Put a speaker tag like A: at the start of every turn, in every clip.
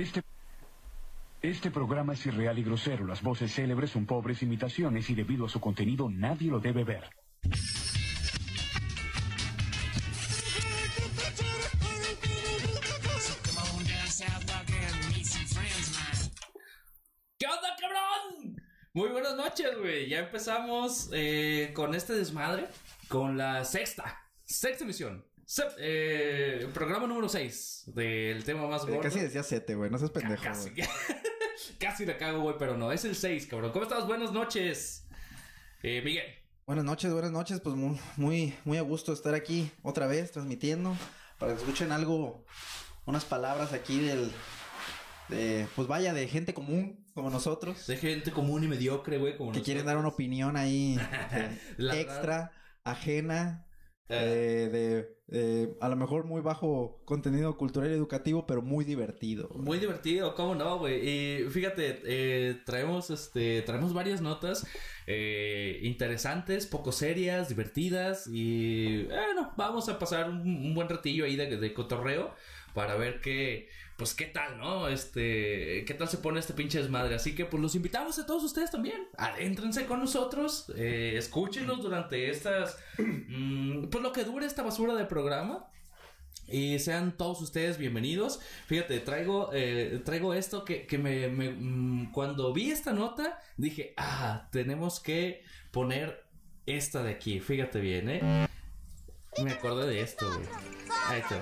A: Este, este programa es irreal y grosero. Las voces célebres son pobres imitaciones y debido a su contenido nadie lo debe ver.
B: ¿Qué onda, cabrón? Muy buenas noches, güey. Ya empezamos eh, con este desmadre, con la sexta, sexta emisión. Eh, programa número 6 del tema más gordo.
C: Casi decía 7, güey. No seas pendejo.
B: Casi, casi la cago, güey, pero no, es el 6, cabrón. ¿Cómo estás? Buenas noches. Eh, Miguel.
C: Buenas noches, buenas noches. Pues muy, muy, muy a gusto estar aquí otra vez transmitiendo. Para que escuchen algo, unas palabras aquí del. De, pues vaya, de gente común como nosotros.
B: De gente común y mediocre, güey, como
C: que
B: nosotros.
C: quieren dar una opinión ahí eh, extra, ajena.
B: Eh.
C: de eh, a lo mejor muy bajo contenido cultural y educativo, pero muy divertido. güey.
B: Muy divertido, ¿cómo no, güey? Y fíjate, eh, traemos, este, traemos varias notas eh, interesantes, poco serias, divertidas y, bueno, vamos a pasar un, un buen ratillo ahí de, de cotorreo para ver qué, pues, qué tal, ¿no? Este, qué tal se pone este pinche desmadre. Así que, pues, los invitamos a todos ustedes también. Adéntrense con nosotros, eh, escúchenos durante estas, mm, pues, lo que dure esta basura de programa. Y sean todos ustedes bienvenidos. Fíjate, traigo, eh, traigo esto que, que me, mm, cuando vi esta nota, dije, ah, tenemos que poner esta de aquí. Fíjate bien, ¿eh? Me acordé de esto, güey. Ahí te.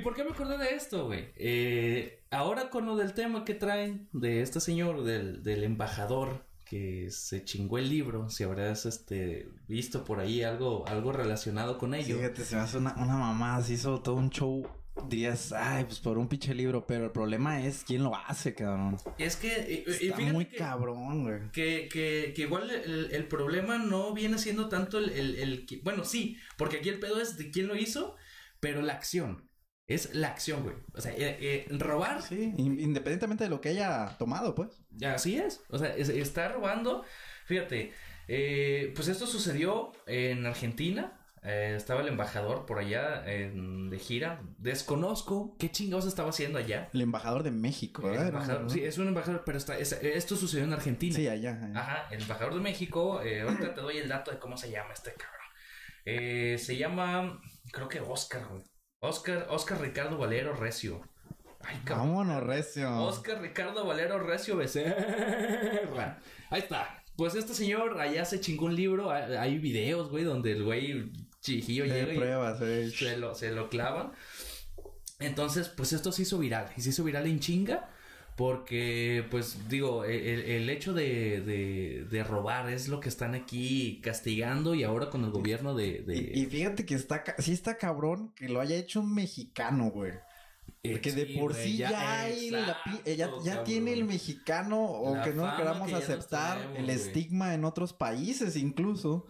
B: ¿Y por qué me acordé de esto, güey? Eh, ahora con lo del tema que traen de este señor, del, del embajador que se chingó el libro, si habrás este, visto por ahí algo, algo relacionado con ello.
C: Fíjate, se me hace una, una mamá, se hizo todo un show. Dirías, ay, pues por un pinche libro, pero el problema es quién lo hace, cabrón.
B: Es que, y-
C: Está muy
B: que-
C: cabrón, güey.
B: Que, que, que igual el, el problema no viene siendo tanto el, el, el Bueno, sí, porque aquí el pedo es de quién lo hizo, pero la acción. Es la acción, güey. O sea, eh, eh, robar,
C: Sí, in- independientemente de lo que haya tomado, pues.
B: ya así es. O sea, es- está robando. Fíjate, eh, pues esto sucedió en Argentina. Estaba el embajador por allá en- de gira. Desconozco qué chingados estaba haciendo allá.
C: El embajador de México,
B: El
C: ¿verdad?
B: embajador-
C: No,
B: sí, es un embajador, pero está, es- esto sucedió en Argentina.
C: Sí, allá. allá.
B: Ajá, el embajador de México. ahorita te doy el dato de cómo se llama este cabrón. Se llama, creo que Oscar, güey. Oscar, Oscar Ricardo Valero Recio. Ay, cabrón.
C: Vámonos, recio.
B: Oscar Ricardo Valero Recio Becerra. Ahí está. Pues este señor allá se chingó un libro. Hay, hay videos, güey, donde el güey chijillo
C: De
B: llega y
C: pruebas, eh.
B: se lo, se lo clavan. Entonces, pues esto se hizo viral. Y se hizo viral en chinga. Porque, pues digo, el, el hecho de, de, de robar es lo que están aquí castigando. Y ahora con el gobierno de. de-
C: Y, y fíjate que está, sí está cabrón que lo haya hecho un mexicano, güey. Porque de por sí ya,
B: exacto,
C: eh, ya, ya tiene el mexicano, o que no queramos
B: que ya
C: aceptar, el estigma en otros países incluso.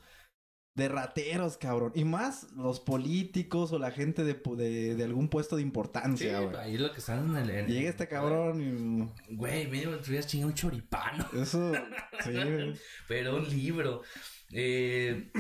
C: De rateros, cabrón. Y más los políticos o la gente de, de, de algún puesto de
B: Sí,
C: importancia, güey.
B: ahí lo que están en el. en-
C: Llega este cabrón
B: Güey, medio te hubieras chingado un choripano.
C: y... Eso... Sí, güey.
B: Pero un libro. Eh,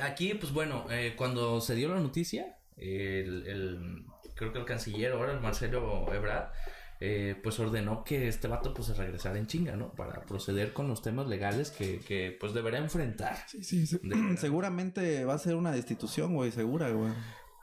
B: aquí, pues bueno, eh, cuando se dio la noticia, el, el- creo que el canciller ahora, el Marcelo Ebrard, eh, pues ordenó que este vato pues se regresara en chinga, ¿no? Para proceder con los temas legales que, que pues deberá enfrentar.
C: Sí, sí, sí.
B: De.
C: Seguramente va a ser una destitución, güey. Segura, güey.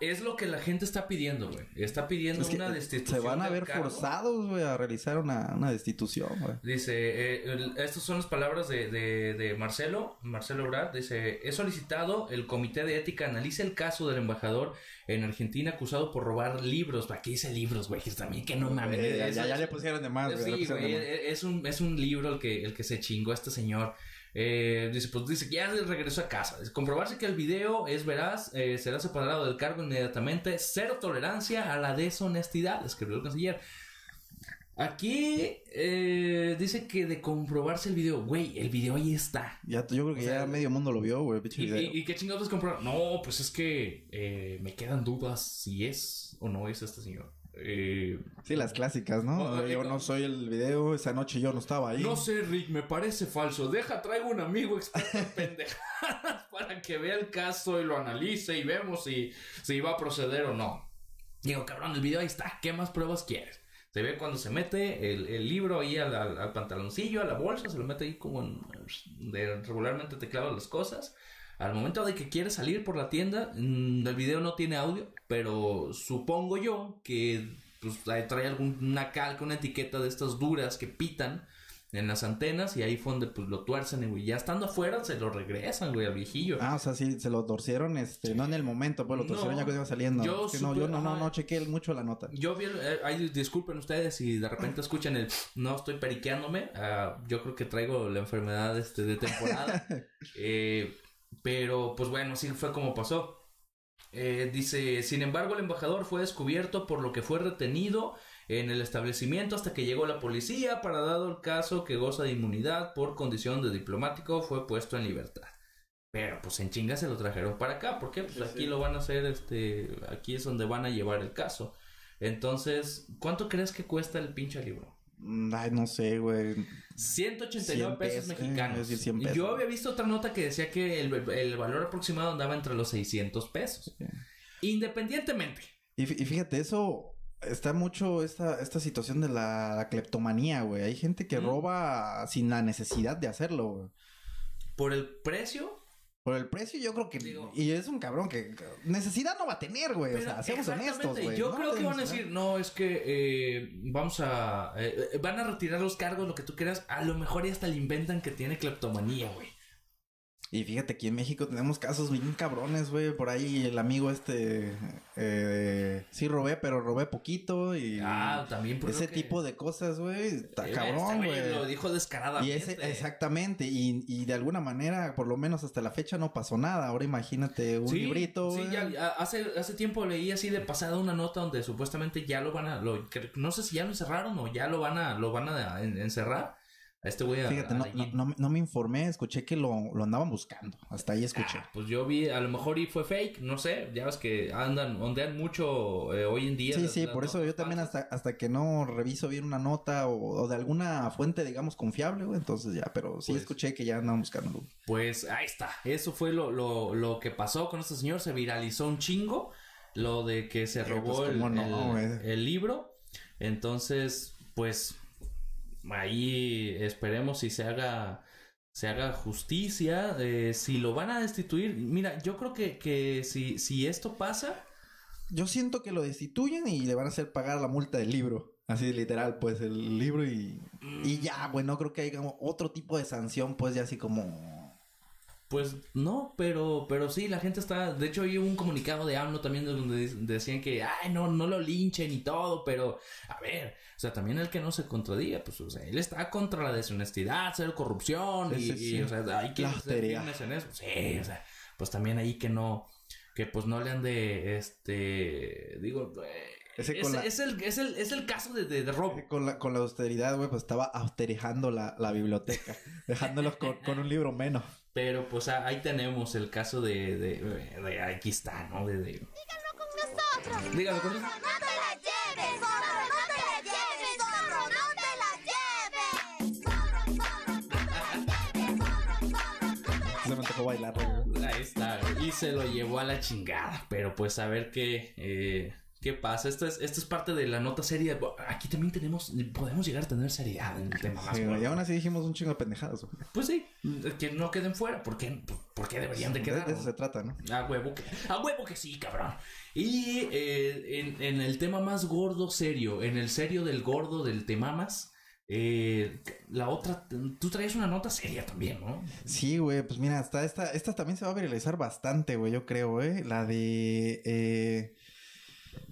B: Es lo que la gente está pidiendo, güey. Está pidiendo
C: Es que
B: una destitución.
C: se van a ver forzados, güey, a realizar una, una destitución, güey.
B: Dice, eh, estas son las palabras de, de, de Marcelo, Marcelo Ebrard, dice, he solicitado el comité de ética analice el caso del embajador en Argentina acusado por robar libros. ¿Para qué dice libros, güey? También que no mames.
C: Eh, ya,
B: Eso-
C: ya, ya le pusieron de más, güey.
B: Sí, güey, es un, es un libro el que, el que se chingó este señor. Eh, dice, pues dice que ya regresó a casa. Dice, comprobarse que el video es veraz, eh, será separado del cargo inmediatamente. Cero tolerancia a la deshonestidad, escribió el canciller. Aquí eh, dice que de comprobarse el video, güey, el video ahí está.
C: Ya, yo creo que
B: O sea,
C: ya medio mundo lo vio, güey,
B: ¿Y, y, y qué chingados comprobar? No, pues es que eh, me quedan dudas si es o no es este señor. Eh,
C: Sí, las clásicas, ¿no? Yo no soy el video, esa noche yo no estaba ahí.
B: No sé, Rick, me parece falso. Deja, traigo un amigo experto en pendejadas para que vea el caso y lo analice y vemos si, si va a proceder o no. Digo, cabrón, el video ahí está. ¿Qué más pruebas quieres? Se ve cuando se mete el, el libro ahí al, al- al pantaloncillo, a la bolsa, se lo mete ahí como en, de regularmente te clava las cosas. Al momento de que quiere salir por la tienda, mm, el video no tiene audio, pero supongo yo que pues, trae alguna calca, una etiqueta de estas duras que pitan en las antenas y ahí fue donde pues lo tuercen, güey. Ya estando afuera se lo regresan, güey, al viejillo.
C: Ah, o sea, sí, se lo torcieron, este, no en el momento, pues lo torcieron
B: No,
C: ya cuando iba saliendo.
B: yo
C: que no, yo no, no, no chequé mucho la nota.
B: Yo vi, el- eh, ay, disculpen ustedes si de repente escuchan el no estoy periqueándome, ah, yo creo que traigo la enfermedad este, de temporada, Eh, pero pues bueno, sí fue como pasó. Eh, dice, sin embargo, el embajador fue descubierto por lo que fue retenido en el establecimiento hasta que llegó la policía para dado el caso que goza de inmunidad por condición de diplomático fue puesto en libertad. Pero pues en chinga se lo trajeron para acá, porque pues aquí lo van a hacer, este, aquí es donde van a llevar el caso. Entonces, ¿cuánto crees que cuesta el pinche libro?
C: Mm, Ay, no sé, güey.
B: 189
C: 100
B: pesos, mexicanos.
C: es decir, 100 pesos.
B: Yo había visto otra nota que decía que el, el valor aproximado andaba entre los 600 pesos. Independientemente.
C: Y, fí- y fíjate, eso está mucho esta, esta situación de la, la cleptomanía, güey. Hay gente que
B: Mm.
C: roba sin la necesidad de hacerlo, güey.
B: Por el precio.
C: Por el precio, yo creo que.
B: Digo-
C: y es un cabrón que. Necesidad no va a tener, güey. O sea, seamos honestos, güey.
B: Yo
C: No
B: creo que van a decir, no, es que eh, vamos a. eh, eh, van a retirar los cargos, lo que tú quieras. A lo mejor y hasta le inventan que tiene cleptomanía, güey.
C: Y fíjate, aquí en México tenemos casos bien cabrones, güey. Por ahí el amigo este. Eh, sí, robé, pero robé poquito. Y.
B: Ah, también por
C: Ese
B: lo que-
C: tipo de cosas, güey. Está
B: Eh,
C: cabrón,
B: este Lo
C: güey.
B: dijo
C: Y
B: descaradamente.
C: ese, exactamente, y, y de alguna manera, por lo menos hasta la fecha no pasó nada. Ahora imagínate un
B: Sí,
C: librito.
B: Sí, ya, hace, hace tiempo leí así de pasada una nota donde supuestamente ya lo van a, lo, no sé si ya lo encerraron o ya lo van a, lo van a en- encerrar. A este güey
C: Fíjate,
B: a
C: no, no, no- no me informé, escuché que lo, lo andaban buscando. Hasta ahí escuché.
B: Ah, pues yo vi, a lo mejor y fue fake, no sé, ya ves que andan, ondean mucho eh, hoy en día.
C: sí, sí, por eso yo también hasta, hasta que no reviso bien una nota o, o de alguna fuente, digamos, confiable, güey, entonces ya, pero sí
B: Pues-
C: escuché que ya andaban buscando.
B: Pues ahí está, eso fue lo, lo, lo que pasó con este señor, se viralizó un chingo, lo de que se robó
C: pues,
B: el, el-
C: güey.
B: el libro, entonces, pues ahí esperemos si se haga se haga justicia, eh, si lo van a destituir, mira, yo creo que, que si, si esto pasa,
C: Yo siento que lo destituyen y le van a hacer pagar la multa del libro. Así literal, pues el libro y, y ya, güey, no creo que haya otro tipo de sanción, pues ya así como...
B: Pues no, pero, pero sí, la gente está. De hecho, hay un comunicado de AMLO también donde de- decían que, ay, no, no lo linchen y todo, pero, a ver, o sea, también el que no se contradiga, pues, o sea, él está contra la deshonestidad, cero corrupción,
C: Sí,
B: y,
C: sí,
B: y, o sea, hay que ser en eso. Sí, o sea, pues también ahí que no, que pues no le han de, este, digo, eh,
C: Ese
B: es,
C: la-
B: es el, es el, es el caso de, de, de robo.
C: Con la, con la austeridad, güey, pues estaba austerijando la, la biblioteca, dejándolos con, con un libro menos.
B: Pero pues ah, ahí tenemos el caso de, de, de- aquí está, ¿no? De, de-
D: Díganlo con nosotros.
B: Dígalo con
D: Zorro, no te la lleves. Zorro, no te la lleves. Zorro, no te la lleves. Zorro, zorro, no te la lleves. Zorro, zorro, no te la
C: Se me tocó bailar.
B: Ahí está, y se lo llevó a la chingada. Pero pues a ver qué, eh, qué pasa. Esto es, esto es parte de la nota seria. Aquí también tenemos, podemos llegar a tener seriedad en el tema más
C: Sí, y aún así dijimos un chingo de pendejadas, güey.
B: Pues sí, que no queden fuera. ¿Por qué, por qué deberían de quedar?
C: de eso se trata, ¿no?
B: A huevo que, a huevo que sí, cabrón. Y eh, en, en el tema más gordo, serio, en el serio del gordo del temamas, eh, la otra, tú traes una nota seria también, ¿no?
C: Sí, güey, pues mira, hasta esta, esta también se va a viralizar bastante, güey, yo creo, ¿eh? La de eh,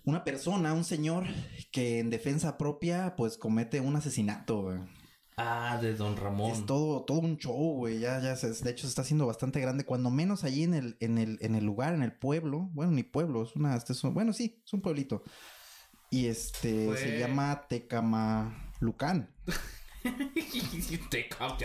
C: una persona, un señor que en defensa propia, pues comete un asesinato, güey.
B: Ah, de Don Ramón.
C: Es todo, todo un show, güey. Ya, ya, se- de hecho, se está haciendo bastante grande. Cuando menos allí en el, en el, en el lugar, en el pueblo. Bueno, ni pueblo, es una, este es un- bueno, sí, es un pueblito. Y este,
B: Fue-
C: se llama Tecamalucán.
B: Te ca-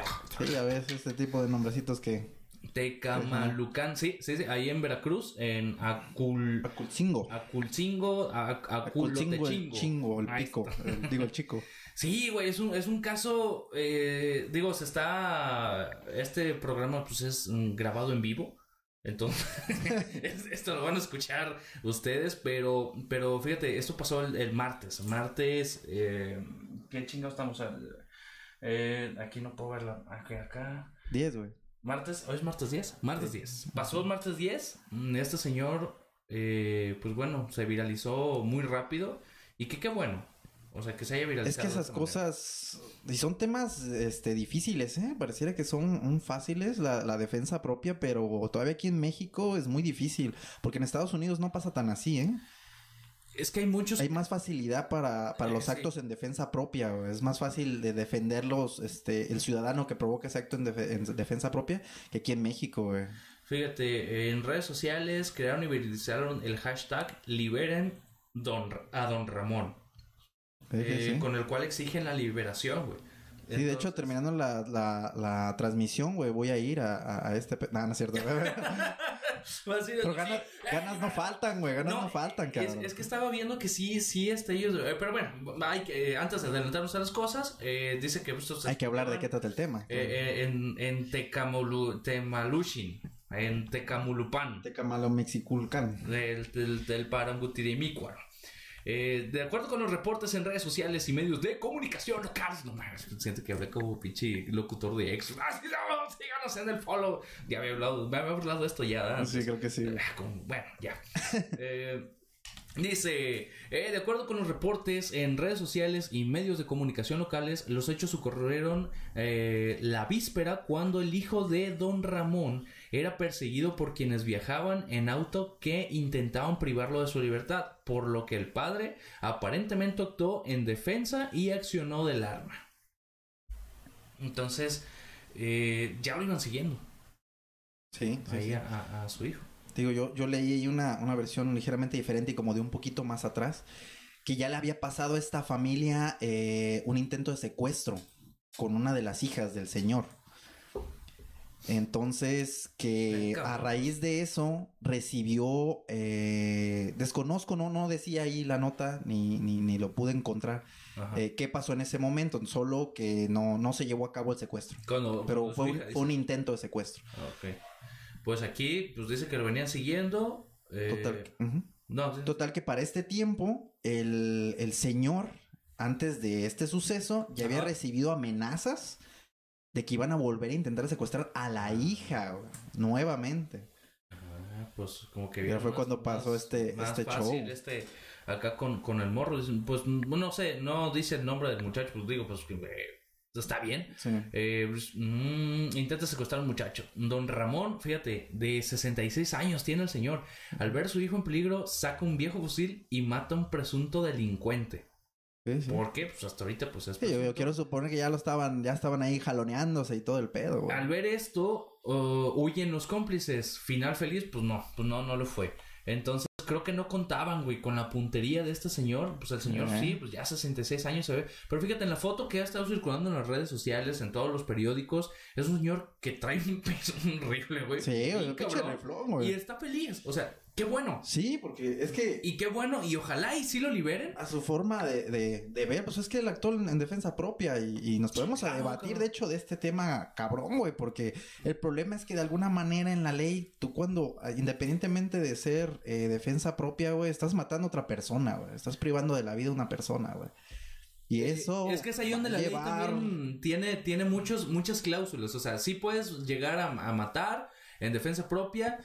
C: Sí, a veces este tipo de nombrecitos que,
B: Tecamalucán, sí, sí, sí, ahí en Veracruz, en Acul...
C: Aculcingo.
B: Aculcingo, a-
C: Aculcingo, el
B: Aculotechingo.
C: chingo, el pico. el- digo, el chico.
B: Sí, güey, es un, es un caso, eh, digo, se está, este programa pues es mm, grabado en vivo, entonces es- esto lo van a escuchar ustedes, pero, pero fíjate, esto pasó el, el martes, martes, eh, ¿qué chingados estamos? Eh, aquí no puedo verla, aquí, acá.
C: 10, güey.
B: Martes, hoy es martes 10. Martes 10. Pasó el martes 10. mm, Este señor, eh, pues bueno, se viralizó muy rápido. Y que qué bueno. O sea, que se haya
C: Es
B: viralizado.
C: que
B: de
C: esas
B: manera.
C: cosas y son temas este difíciles, ¿eh? Pareciera que son fáciles la, la defensa propia, pero todavía aquí en México es muy difícil, porque en Estados Unidos no pasa tan así, ¿eh?
B: Es que hay muchos.
C: Hay más facilidad para, para
B: Eh,
C: los
B: sí.
C: actos en defensa propia, güey. es más fácil de defenderlos, este, el ciudadano que provoca ese acto en, defe- en defensa propia que aquí en México, güey.
B: Fíjate, en redes sociales crearon y viralizaron el hashtag Liberen don, a Don Ramón. Eh,
C: sí.
B: Con el cual exigen la liberación, güey.
C: Sí, de hecho, terminando la, la, la transmisión, güey, voy a ir a, a, a este... pe- No, no es cierto.
B: A
C: Pero ganas, ganas no faltan, güey, ganas no, faltan, cabrón.
B: es que estaba viendo que sí, sí, este, ellos. eh, pero bueno, hay que, eh, antes de adelantarnos a las cosas, eh, dice que estos
C: Hay que hablar de qué trata el tema.
B: Eh, en, en Tecamolu, Temalushin, en Tecamulupan,
C: Tecamalo Mexiculcan.
B: del, del, del Parangutirimicuaro. Eh, de acuerdo con los reportes en redes sociales y medios de comunicación locales, no mames, siento que hablé como pinche locutor de ex. ¡Ah, sí, no, síganos en el follow! Ya había hablado, me había hablado de esto ya. ¿verdad?
C: Sí, creo que sí.
B: Ah, como- bueno, ya. Eh, dice, eh, de acuerdo con los reportes en redes sociales y medios de comunicación locales, los hechos ocurrieron eh, la víspera cuando el hijo de don Ramón era perseguido por quienes viajaban en auto que intentaban privarlo de su libertad, por lo que el padre aparentemente actuó en defensa y accionó del arma. Entonces, eh, ya lo iban siguiendo
C: Sí, sí,
B: ahí
C: sí.
B: a- su hijo.
C: Digo, yo, yo leí una, una versión ligeramente diferente y como de un poquito más atrás, que ya le había pasado a esta familia eh, un intento de secuestro con una de las hijas del señor. Entonces, que a raíz de eso recibió, eh, desconozco, no, no decía ahí la nota, ni, ni, ni lo pude encontrar, eh, qué pasó en ese momento, solo que no, no se llevó a cabo el secuestro,
B: Cuando-
C: pero
B: cuando
C: fue un, fue intento de secuestro.
B: Pues aquí, pues dice que lo venían siguiendo. eh,
C: Total.
B: No.
C: Total que para este tiempo, el, el señor, antes de este suceso, ya había recibido amenazas de que iban a volver a intentar secuestrar a la hija güey, nuevamente.
B: Ah, pues como que
C: Ya fue
B: más-
C: cuando pasó
B: más-
C: este-
B: más
C: este
B: fácil
C: show.
B: Este, acá con, con el morro. Pues no sé, no dice el nombre del muchacho. Pues digo, pues que, eh, está bien.
C: Sí.
B: Eh, pues, mm, intenta secuestrar a un muchacho. Don Ramón, fíjate, de 66 años tiene el señor. Al ver a su hijo en peligro, saca un viejo fusil y mata a un presunto delincuente.
C: Sí, sí.
B: ¿Por qué? Pues hasta ahorita, pues es
C: Sí, yo, quiero suponer que ya lo estaban, ya estaban ahí jaloneándose y todo el pedo, güey.
B: Al ver esto, uh, huyen los cómplices. Final feliz, pues no, pues no, no lo fue. Entonces, creo que no contaban, güey, con la puntería de este señor. Pues el señor sí, pues ya 66 años se ve. Pero fíjate, en la foto que ha estado circulando en las redes sociales, en todos los periódicos, es un señor que trae un peso horrible, güey.
C: Sí, pinche
B: cabrón.
C: reflón, güey.
B: Y está feliz. O sea, qué bueno.
C: Sí, porque es que
B: Y qué bueno. Y ojalá y sí lo liberen.
C: a su forma de, de, de ver, pues es que él actuó en, en defensa propia y, y nos podemos
B: Claro,
C: debatir,
B: cabrón.
C: de hecho, de este tema cabrón, güey, porque el problema es que de alguna manera en la ley, tú cuando, ah, independientemente de ser eh, defensa propia, güey, estás matando a otra persona, güey, estás privando de la vida a una persona, güey. Y eso...
B: Es que es ahí donde la
C: a
B: ley
C: llevar-
B: también tiene, tiene muchos, muchas cláusulas. O sea, sí puedes llegar a, a matar en defensa propia,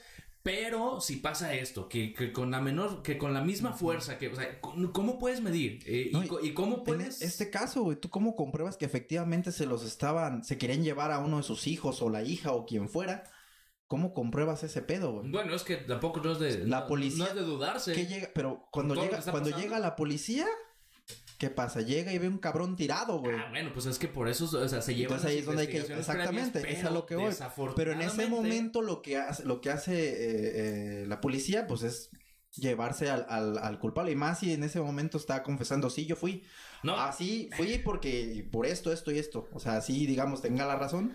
B: pero si pasa esto, que, que con la menor, que con la misma fuerza, que, o sea, ¿cómo puedes medir? Eh,
C: No,
B: y, cómo
C: En
B: puedes...
C: este caso, güey, ¿tú cómo compruebas que efectivamente se los estaban, se querían llevar a uno de sus hijos o la hija o quien fuera? ¿Cómo compruebas ese pedo, güey?
B: Bueno, es que tampoco no es de...
C: La
B: no-
C: policía-
B: No es de dudarse.
C: Pero cuando llega, cuando
B: pasando.
C: llega la policía, ¿qué pasa? Llega y ve un cabrón tirado, güey.
B: Ah, bueno, pues es que por eso, o sea, se llevan
C: Entonces ahí es donde hay que, exactamente, es a lo que voy. Pero en ese momento lo que hace, lo que hace eh, eh, la policía, pues es llevarse al, al, al culpable. Y más si en ese momento está confesando, sí, yo fui.
B: No,
C: Así fui porque por esto, esto y esto. O sea, sí, digamos, tenga la razón.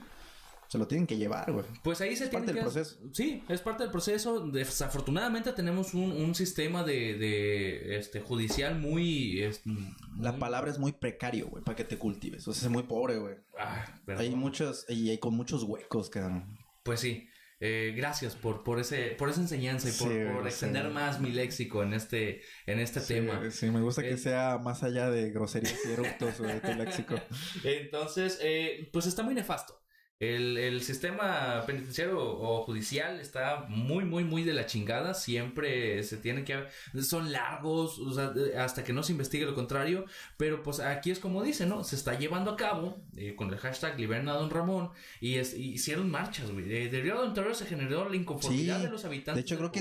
C: Se lo tienen que llevar, güey.
B: Pues ahí se
C: Es
B: tiene
C: parte del proceso.
B: Sí, es parte del proceso. Desafortunadamente tenemos un, un sistema de, de, este judicial muy, es-
C: La palabra es muy precario, güey, para que te cultives. O sea, es muy pobre, güey.
B: Ah.
C: Hay muchos, y hay con muchos huecos, cabrón.
B: Pues sí. Eh, gracias por, por ese, por esa enseñanza y por,
C: Sí,
B: por
C: sí.
B: extender más mi léxico en este, en este tema.
C: Sí, me gusta
B: Eh,
C: que sea más allá de groserías y eructos, güey, tu léxico.
B: Entonces, eh, pues está muy nefasto. El, el sistema penitenciario o judicial está muy, muy, muy de la chingada. Siempre se tiene que... Son largos, o sea, de- hasta que no se investigue lo contrario. Pero pues aquí es como dice, ¿no? Se está llevando a cabo eh, con el hashtag Liberen a Don Ramón. Y, es, y hicieron marchas, güey. De, de Río de Ontario se generó la inconformidad
C: Sí,
B: de los habitantes
C: de hecho,
B: del
C: creo que-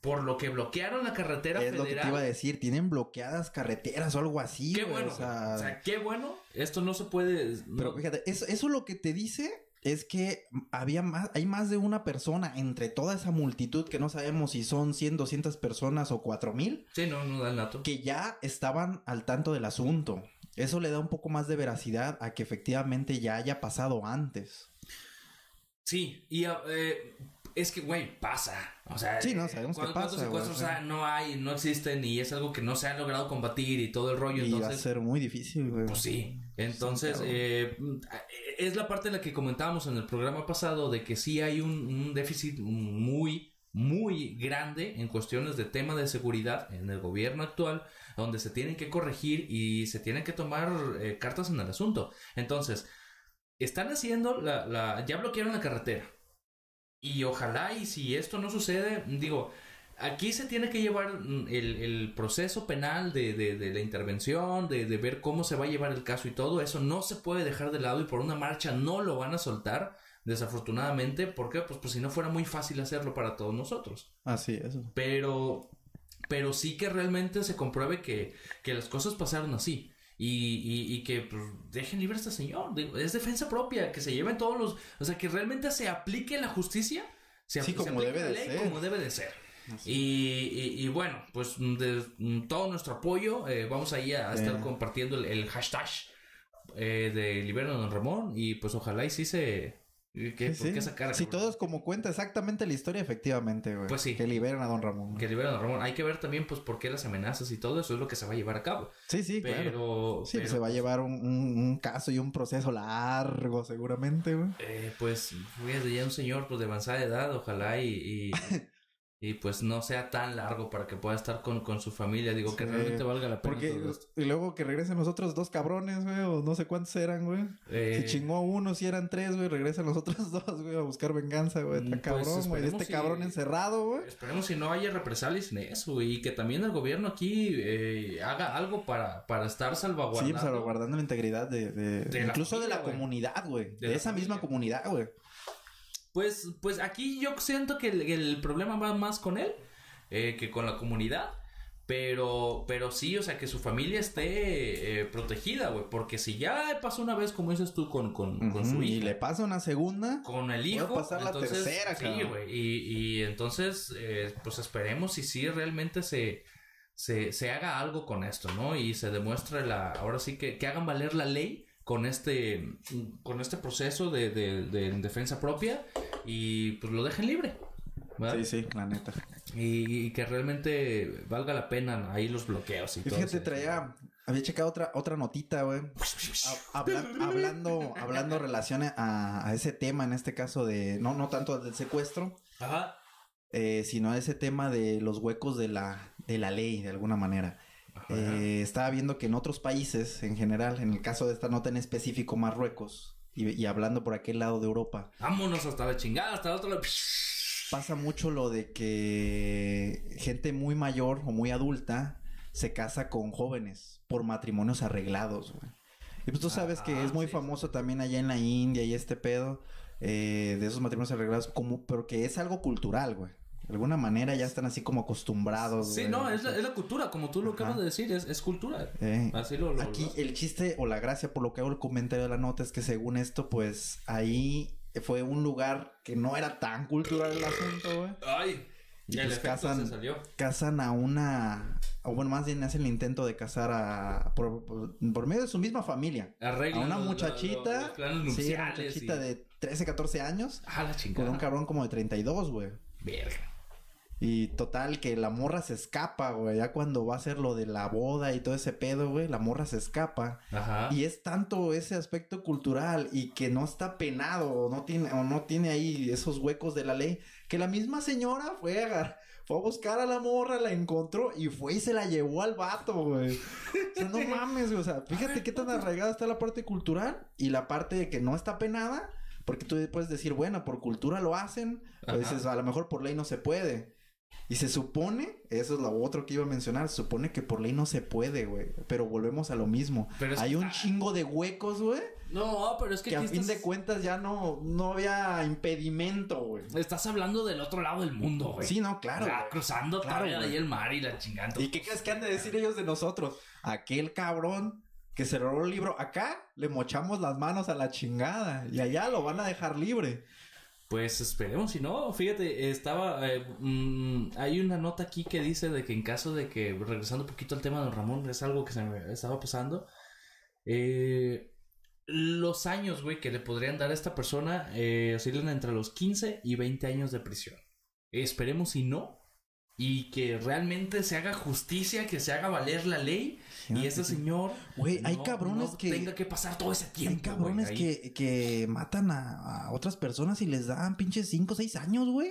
B: Por lo que bloquearon la carretera
C: Es lo que te iba a decir. Tienen bloqueadas carreteras o algo así,
B: Qué bueno.
C: O sea,
B: o sea, qué bueno. Esto no se puede.
C: pero fíjate, eso, eso lo que te dice es que había más, hay más de una persona entre toda esa multitud que no sabemos si son 100, 200 personas o 4000
B: Sí, no, no da el nato.
C: que ya estaban al tanto del asunto. Eso le da un poco más de veracidad a que efectivamente ya haya pasado antes.
B: Sí, y eh, es que, güey, pasa. O sea,
C: Sí, no, sabemos que
B: ¿cuántos-
C: pasa,
B: cuántos secuestros
C: güey, o sea.
B: no hay, no existen y es algo que no se ha logrado combatir y todo el rollo.
C: y va a ser muy difícil, güey.
B: pues sí. Entonces, eh, es la parte en la que comentábamos en el programa pasado de que sí hay un, un déficit muy, muy grande en cuestiones de tema de seguridad en el gobierno actual, donde se tienen que corregir y se tienen que tomar eh, cartas en el asunto. Entonces, están haciendo la, la, ya bloquearon la carretera. Y ojalá y si esto no sucede, digo, aquí se tiene que llevar el, el proceso penal de, de, de la intervención, de, de ver cómo se va a llevar el caso y todo eso, no se puede dejar de lado y por una marcha no lo van a soltar, desafortunadamente, ¿por qué? Pues, pues si no fuera muy fácil hacerlo para todos nosotros.
C: Así es.
B: Pero, pero sí que realmente se compruebe que, que las cosas pasaron así. Y, y, y que pues, dejen libre a este señor. Es defensa propia, que se lleven todos los... O sea, que realmente se aplique la justicia. Se,
C: Sí, como debe
B: la
C: de
B: ley
C: ser.
B: como debe de ser. Y, y- y bueno, pues de, todo nuestro apoyo. eh, vamos ahí a, a estar
C: Eh.
B: compartiendo el, el hashtag eh, de Libera a Don Ramón. Y pues ojalá y sí se...
C: Sí,
B: pues,
C: sí.
B: sacara,
C: Si
B: cabrón.
C: todo es como cuenta exactamente la historia, efectivamente, güey.
B: Pues sí.
C: Que liberen a Don Ramón.
B: Que libera a Don Ramón. Hay que ver también, pues, por qué las amenazas y todo eso es lo que se va a llevar a cabo.
C: Sí, sí,
B: pero,
C: claro. Sí,
B: pero,
C: se va a llevar un, un- un caso y un proceso largo, seguramente, güey.
B: eh, pues, fíjate, ya un señor, pues, de avanzada edad, ojalá y, y, y, pues, no sea tan largo para que pueda estar con, con su familia. Digo, que realmente valga la pena.
C: Porque,
B: todo esto.
C: y luego que regresen los otros dos cabrones, güey, o no sé cuántos eran, güey.
B: Eh,
C: Se chingó uno, si eran tres, güey, regresan los otros dos, güey, a buscar venganza, güey. Está
B: Mm, pues,
C: cabrón, güey. Este cabrón encerrado, güey.
B: Esperemos si no haya represalias en eso güey, y que también el gobierno aquí eh, haga algo para, para estar salvaguardando.
C: Sí, salvaguardando la integridad de, de-
B: De la
C: incluso de la comunidad, güey. De, esa misma comunidad, güey.
B: Pues, pues aquí yo siento que el, el problema va más con él eh, que con la comunidad. Pero, pero sí, o sea, que su familia esté eh, protegida, güey. Porque si ya pasó una vez, como dices tú, con, con, con su
C: Ujú, Y le pasa una segunda.
B: con el
C: Puede
B: hijo.
C: pasar la
B: entonces,
C: tercera,
B: Sí, güey. Y, y entonces, eh, pues esperemos si sí realmente se, se, se haga algo con esto, ¿no? Y se demuestre la. Ahora sí que, que hagan valer la ley con este, con este proceso de, de, de defensa propia y pues lo dejen libre. ¿verdad?
C: Sí, sí, la neta.
B: Y, y que realmente valga la pena ahí los bloqueos y,
C: Y
B: todo
C: fíjate,
B: eso.
C: traía, había checado otra, otra notita, güey. Ha- habla- hablando, hablando relación a, a ese tema, en este caso de, no, no tanto del secuestro,
B: Ajá.
C: eh, sino a ese tema de los huecos de la, de la ley, de alguna manera. Eh, estaba viendo que en otros países, en general, en el caso de esta nota en específico, Marruecos, y, y hablando por aquel lado de Europa,
B: Vámonos hasta la chingada, hasta el otro lado.
C: pasa mucho lo de que gente muy mayor o muy adulta se casa con jóvenes por matrimonios arreglados, güey. Y pues tú sabes que
B: Ah,
C: es muy
B: sí,
C: famoso también allá en la India y este pedo eh, de esos matrimonios arreglados, como, pero que es algo cultural, güey. De alguna manera ya están así como acostumbrados.
B: Sí,
C: güey.
B: no, es la, es la cultura, como tú lo
C: Ajá.
B: acabas de decir, es, es cultura.
C: Eh,
B: Así lo, lo-
C: Aquí
B: lo-
C: el chiste o la gracia por lo que hago el comentario de la nota es que según esto, pues ahí fue un lugar que no era tan cultural el asunto, güey.
B: Ay,
C: Y
B: el
C: pues casan,
B: se salió.
C: casan a una, o bueno, más bien hacen el intento de casar a, por, por- por medio de su misma familia.
B: Arreglan
C: a una muchachita,
B: los- los
C: sí, una muchachita
B: y-
C: de 13, 14 años,
B: Ah, la
C: con
B: chingada.
C: un cabrón como de 32, güey.
B: Verga.
C: Y total, que la morra se escapa, güey. Ya cuando va a ser lo de la boda y todo ese pedo, güey, la morra se escapa.
B: Ajá.
C: Y es tanto ese aspecto cultural y que no está penado o no tiene, o no tiene ahí esos huecos de la ley, que la misma señora fue a, fue a buscar a la morra, la encontró y fue y se la llevó al vato, güey. O sea, no mames, güey. O sea, fíjate qué tan arraigada está la parte cultural y la parte de que no está penada, porque tú puedes decir, bueno, por cultura lo hacen,
B: Ajá.
C: dices, a lo mejor por ley no se puede. Y se supone, eso es lo otro que iba a mencionar, se supone que por ley no se puede, güey. Pero volvemos a lo mismo.
B: Pero
C: Hay
B: que-
C: un chingo de huecos, güey.
B: No, pero es que,
C: Que a fin
B: estás,
C: de cuentas ya no, no había impedimento, güey.
B: estás hablando del otro lado del mundo, güey.
C: Sí, no, claro.
B: O sea, cruzando
C: Claro,
B: todavía ahí el mar y la chingando.
C: ¿Y qué crees que han de decir ellos de nosotros? Aquel cabrón que se robó el libro acá, le mochamos las manos a la chingada. Y allá lo van a dejar libre.
B: Pues esperemos, si no, fíjate, estaba, eh, mm, hay una nota aquí que dice de que en caso de que, regresando un poquito al tema de Don Ramón, es algo que se me estaba pasando, eh, los años, güey, que le podrían dar a esta persona eh, oscilan entre los 15 y 20 años de prisión. Esperemos si no, y que realmente se haga justicia, que se haga valer la ley, y este señor...
C: Güey, hay cabrones
B: no
C: que-
B: tenga que pasar todo ese tiempo.
C: Hay cabrones que, que matan a, a otras personas y les dan pinches 5 o 6 años, güey.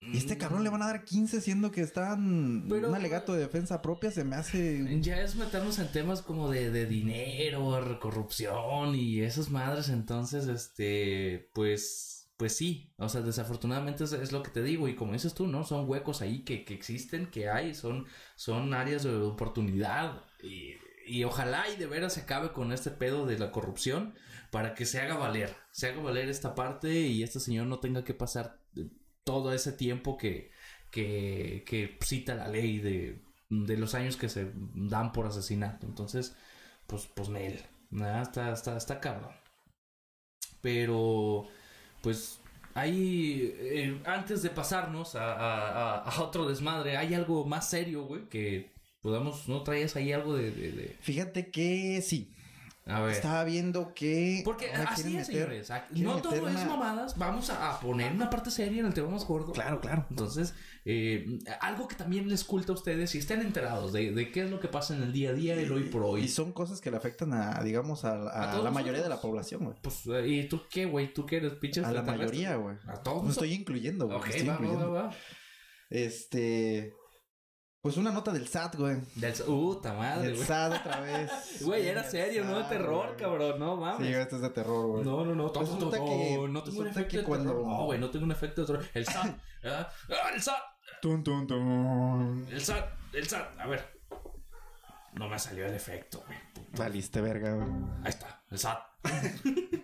C: Y este cabrón le van a dar 15 siendo que están
B: Pero-
C: un alegato de defensa propia, se me hace...
B: Ya es meternos en temas como de, de dinero, corrupción y esas madres, entonces, este, pues, pues sí, o sea, desafortunadamente es, lo que te digo y como dices tú, ¿no? Son huecos ahí que, que existen, que hay, son, son áreas de oportunidad y, y ojalá y de veras se acabe con este pedo de la corrupción para que se haga valer, se haga valer esta parte y este señor no tenga que pasar todo ese tiempo que, que, que cita la ley de, de los años que se dan por asesinato. Entonces, pues, pues Nel, nada, está, está, está cabrón. Pero, pues, ahí, eh, antes de pasarnos a, a- otro desmadre, hay algo más serio, güey, que podamos, ¿no traías ahí algo de... de- de-
C: Fíjate que sí.
B: A ver.
C: Estaba viendo que...
B: Porque así es,
C: meter-
B: señores. No todo es mamadas. Vamos a, a poner una parte seria en el tema más gordo.
C: Claro, claro.
B: Entonces, eh, algo que también les culta a ustedes, si estén enterados de, de qué es lo que pasa en el día a día, el hoy por hoy.
C: Y son cosas que le afectan a, digamos, a, a
B: A todos
C: la mayoría de la población, güey.
B: Pues, eh, ¿y tú qué, güey? ¿Tú qué eres, pinches?
C: A la mayoría, güey.
B: A todos.
C: No estoy incluyendo, güey.
B: Ok,
C: estoy
B: va, va,
C: incluyendo.
B: va, va.
C: Este... Pues una nota del SAT, güey.
B: Del... Puta madre,
C: Del
B: güey.
C: SAT otra vez.
B: Güey, era serio, no de
C: SAT,
B: terror,
C: güey.
B: cabrón. No
C: Sí,
B: mames.
C: esto es de terror, güey.
B: No, no, no.
C: Resulta
B: no,
C: que-
B: no tengo un efecto
C: que
B: de
C: cuando-
B: terror. No, güey, no tengo un efecto de terror. El SAT. ¡Ah, el SAT!
C: Tun, tun, tun.
B: El SAT, el SAT. A ver. No me salió el efecto, güey.
C: Valiste verga, güey.
B: Ahí está, el SAT.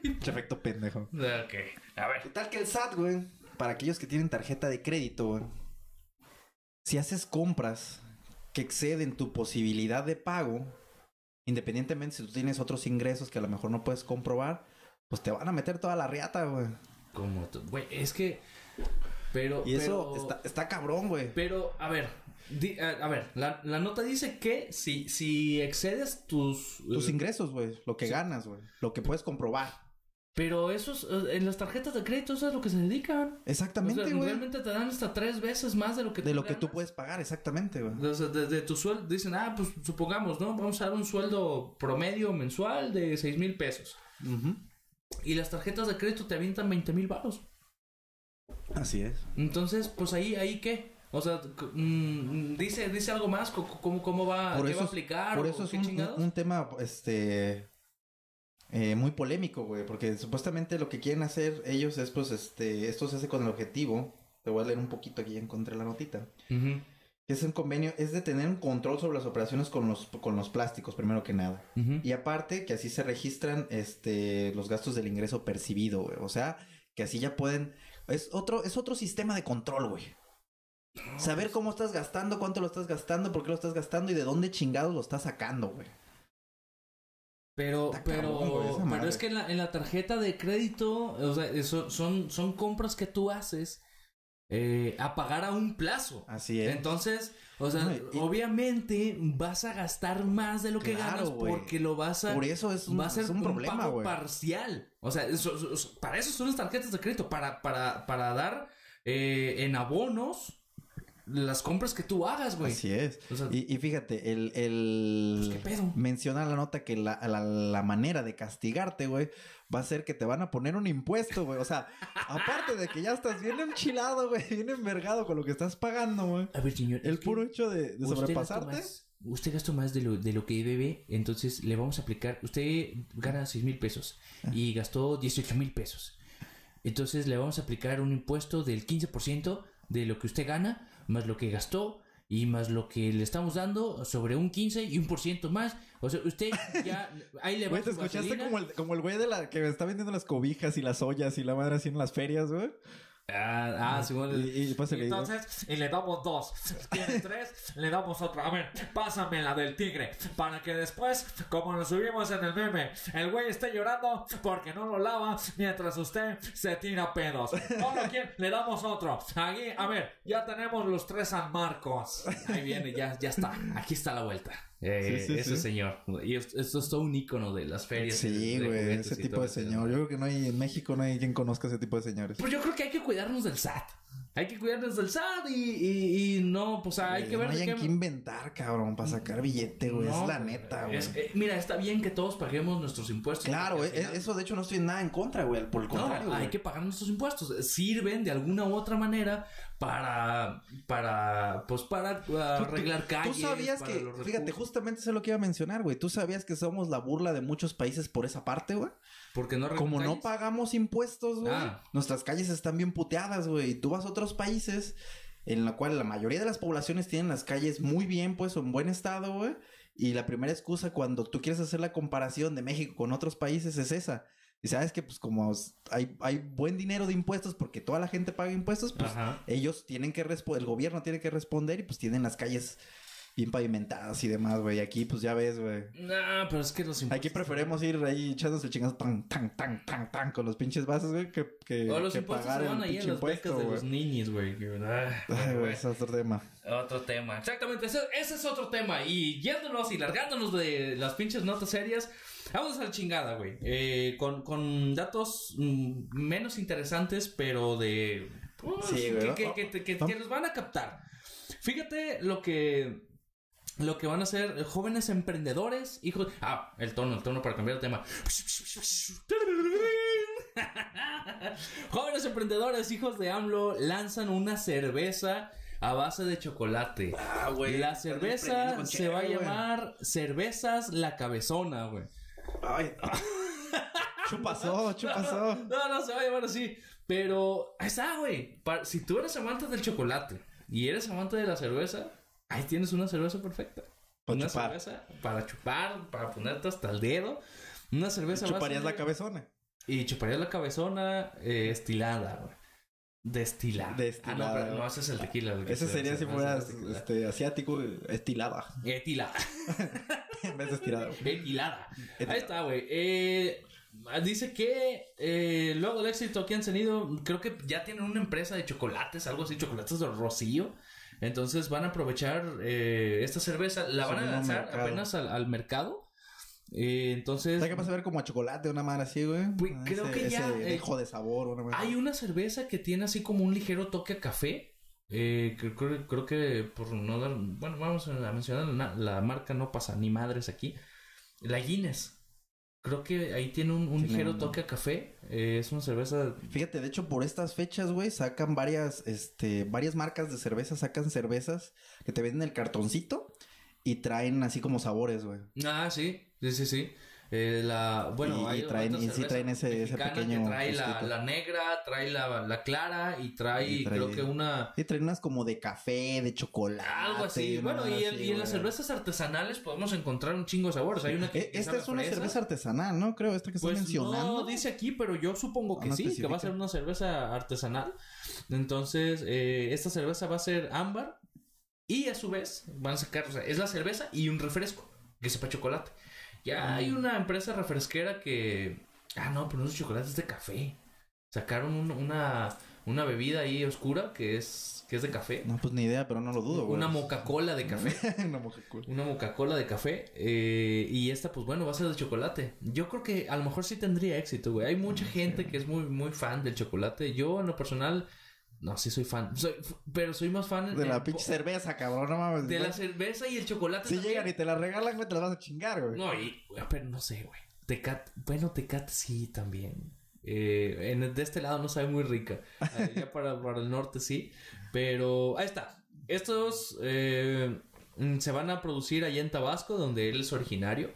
C: Pinche efecto pendejo.
B: Ok. A ver.
C: Total que el SAT, güey, para aquellos que tienen tarjeta de crédito, güey, si haces compras que exceden tu posibilidad de pago, independientemente si tú tienes otros ingresos que a lo mejor no puedes comprobar, pues te van a meter toda la riata, güey.
B: Como tú- Güey, es que. Pero.
C: Y eso
B: pero-
C: está, está cabrón, güey.
B: Pero, a ver. di- a, a ver, la, la nota dice que si, si excedes tus.
C: Tus
B: eh,
C: ingresos, güey, lo que ganas, güey, lo que puedes comprobar.
B: Pero esos. eh, En las tarjetas de crédito, eso es lo que se dedican.
C: Exactamente,
B: O sea,
C: güey.
B: realmente te dan hasta tres veces más de lo que
C: de lo que tú puedes pagar, exactamente, güey.
B: O sea, desde tu sueldo, dicen, ah, pues supongamos, ¿no? Vamos a dar un sueldo promedio mensual de seis mil pesos. Y las tarjetas de crédito te avientan 20 mil baros.
C: Así es.
B: Entonces, pues ahí, ahí qué. O sea, mm, dice, dice algo más, ¿cómo, cómo va,
C: Por
B: qué
C: eso
B: va a
C: es-
B: aplicar?
C: Por
B: o
C: eso es un tema, este, eh, muy polémico, güey, porque supuestamente lo que quieren hacer ellos es, pues, este, esto se hace con el objetivo, te voy a leer un poquito aquí, encontré la notita, que es un convenio, es de tener un control sobre las operaciones con los, con los plásticos, primero que nada. Y aparte, que así se registran, este, los gastos del ingreso percibido, güey, o sea, que así ya pueden, es otro, es otro sistema de control, güey. Saber cómo estás gastando, cuánto lo estás gastando, por qué lo estás gastando y de dónde chingados lo estás sacando, güey.
B: Pero,
C: Está
B: pero,
C: cabrón,
B: pero es que en la, en la tarjeta de crédito, o sea, eso- son, son compras que tú haces eh, a pagar a un plazo.
C: Así es.
B: Entonces, o sea,
C: No, y-
B: obviamente vas a gastar más de lo que
C: Claro,
B: ganas porque lo vas a
C: Por eso es un,
B: va a ser
C: es un problema,
B: pago parcial. O sea, eso- eso- eso- para eso son las tarjetas de crédito, para, para, para dar eh, en abonos las compras que tú hagas, güey.
C: Así es.
B: O sea,
C: Y, y fíjate, el, el
B: Pues, ¿qué pedo?
C: menciona la nota que la, la, la manera de castigarte, güey, va a ser que te van a poner un impuesto, güey. O sea, aparte de que ya estás bien enchilado, güey, bien envergado con lo que estás pagando, güey.
B: A ver, señor.
C: El puro hecho de, de sobrepasarte.
B: más- Usted gastó más de lo, de lo que debe, entonces le vamos a aplicar. Usted gana 6 mil pesos y gastó 18 mil pesos. Entonces le vamos a aplicar un impuesto del 15% de lo que usted gana, más lo que gastó y más lo que le estamos dando sobre un 15 y un por ciento más. O sea, usted ya ahí le va
C: Güey, te escuchaste como el, como el güey de la que está vendiendo las cobijas y las ollas y la madre así en las ferias, güey.
B: Ah, ah, Simón.
C: Y, y ¿no?
E: Entonces, y le damos dos. Tiene tres, le damos otra. A ver, pásame la del tigre. Para que después, como lo subimos en el meme, el güey esté llorando porque no lo lava mientras usted se tira pedos. No lo quiere, le damos otro. Aquí, a ver, ya tenemos los tres San Marcos.
B: Ahí viene, ya, ya está. Aquí está la vuelta. Eh,
C: Sí, sí,
B: ese
C: sí.
B: señor. Y es- esto es todo un icono de las ferias.
C: Sí, güey, ese tipo de señor. Yo creo que no hay, en México no hay quien conozca ese tipo de señores.
B: Pues yo creo que hay que cuidarnos del SAT. Hay que cuidarnos del SAT y, y, y no, pues hay que
C: no
B: ver de
C: hayan
B: qué...
C: que inventar, cabrón, para sacar billete, güey.
B: No,
C: es la neta, güey.
B: es- eh, mira, está bien que todos paguemos nuestros impuestos.
C: Claro,
B: al final-
C: Eso de hecho no estoy nada en contra, güey. Por el contrario,
B: No, hay
C: güey.
B: que pagar nuestros impuestos. Sirven de alguna u otra manera para, para, pues para uh, arreglar
C: Tú
B: calles.
C: sabías
B: para
C: que,
B: los
C: fíjate, justamente eso es lo que iba a mencionar, güey. Tú sabías que somos la burla de muchos países por esa parte, güey.
B: Porque no
C: Como no pagamos impuestos, güey.
B: Ah.
C: Nuestras calles están bien puteadas, güey. Y tú vas a otros países en la cual la mayoría de las poblaciones tienen las calles muy bien, pues, o en buen estado, güey. Y la primera excusa cuando tú quieres hacer la comparación de México con otros países es esa. Y sabes que, pues, como hay, hay buen dinero de impuestos porque toda la gente paga impuestos, pues,
B: Ajá.
C: ellos tienen que responder, el gobierno tiene que responder y, pues, tienen las calles bien pavimentadas y demás, güey. Aquí, pues, ya ves, güey.
B: No, pero es que los impuestos.
C: Aquí preferimos ir ahí echándose el chingazo tan, tan, tan, tan, tan con los pinches vasos, güey, que, que,
B: O los
C: que
B: impuestos
C: pagar
B: se van ahí en las becas de los niños, güey. que- ah,
C: Ay,
B: güey.
C: es otro tema.
B: Otro tema. Exactamente, ese, ese es otro tema. Y yéndonos y largándonos de las pinches notas serias, vamos a la chingada, güey. Eh, con, con datos mm, menos interesantes, pero de... pues,
C: Sí,
B: que, que, que, que- que
C: Vamos-
B: los van a captar. Fíjate lo que... Lo que van a hacer jóvenes emprendedores, hijos... Ah, el tono, el tono para cambiar de tema. Jóvenes emprendedores, hijos de AMLO, lanzan una cerveza a base de chocolate.
C: Ah, güey.
B: La cerveza se va a llamar Cervezas La Cabezona, güey.
C: Ay. chupasó, chupasó.
B: No, no, se va a llamar así. Pero ahí está, güey. Si tú eres amante del chocolate y eres amante de la cerveza, ahí tienes una cerveza perfecta.
C: Para
B: una
C: chupar.
B: cerveza para chupar, para ponerte hasta el dedo. Una cerveza base
C: Chuparías la cabezona.
B: Y chuparías la cabezona eh, estilada, güey. Destilada.
C: Destilada,
B: Ah, no, pero no, ese es el tequila. el
C: Ese
B: se-
C: sería
B: se-
C: si fueras este, asiático, estilada.
B: Etilada.
C: en vez de estirada.
B: Etilada. Ahí está, güey. Eh, dice que eh, luego del éxito que han tenido, creo que ya tienen una empresa de chocolates, algo así, chocolates de Rocío. Entonces van a aprovechar eh, esta cerveza, la van a lanzar
C: mercado.
B: apenas al, al mercado. Eh, entonces,
C: ¿Sabes qué pasa a ver como a chocolate, una madre así, güey?
B: Güey, creo que ya,
C: Ese
B: eh,
C: dejo de sabor, una madre.
B: Hay una cerveza que tiene así como un ligero toque a café. Eh, que creo, creo que por no dar. Bueno, vamos a mencionar la, la marca, no pasa ni madres aquí. La Guinness. Creo que ahí tiene un, un ligero toque a café. Eh, es una cerveza.
C: Fíjate, de hecho, por estas fechas, güey, sacan varias, este, varias marcas de cerveza, sacan cervezas que te venden el cartoncito y traen así como sabores, güey.
B: Ah, sí, sí, sí, sí. Eh, la, bueno,
C: Y- y traen- y sí traen ese- ese pequeño
B: que trae la, la negra, trae la, la clara y trae,
C: Y trae-
B: creo que una.
C: Sí, traen unas como de café, de chocolate.
B: Algo así. Bueno, y,
C: madre
B: el-
C: así,
B: y en las cervezas artesanales podemos encontrar un chingo de sabores. Hay una que,
C: Eh,
B: que
C: Esta es una
B: fresa.
C: cerveza artesanal, ¿no? Creo, esta que
B: Pues
C: mencionando.
B: no dice aquí, pero yo supongo que
C: No
B: sí, que va a ser una cerveza artesanal. Entonces, eh, esta cerveza va a ser ámbar y a su vez van a sacar, o sea, es la cerveza y un refresco que sepa chocolate. Ya hay una empresa refresquera que, ah, no, pero no es chocolate, es de café. Sacaron un- una, una bebida ahí oscura que es, que es de café.
C: No, pues ni idea, pero no lo dudo, güey.
B: Una Moca-Cola de café.
C: Una Moca-Cola.
B: Una Moca-Cola de café. eh, y esta, pues bueno, va a ser de chocolate. Yo creo que a lo mejor sí tendría éxito, güey. Hay mucha gente que es muy, muy fan del chocolate. Yo, en lo personal, no, sí soy fan. Soy, pero soy más fan
C: De
B: en-
C: la pinche cerveza, cabrón, no mames.
B: de la cerveza y el chocolate.
C: Si
B: también.
C: llegan y te la regalan, güey, te la vas a chingar, güey.
B: No, y, pero no sé, güey. Tecate, bueno, Tecate sí también. Eh, en, de este lado no sabe muy rica. Allá para, para el norte sí. Pero ahí está. Estos eh, mm, se van a producir allá en Tabasco, donde él es originario.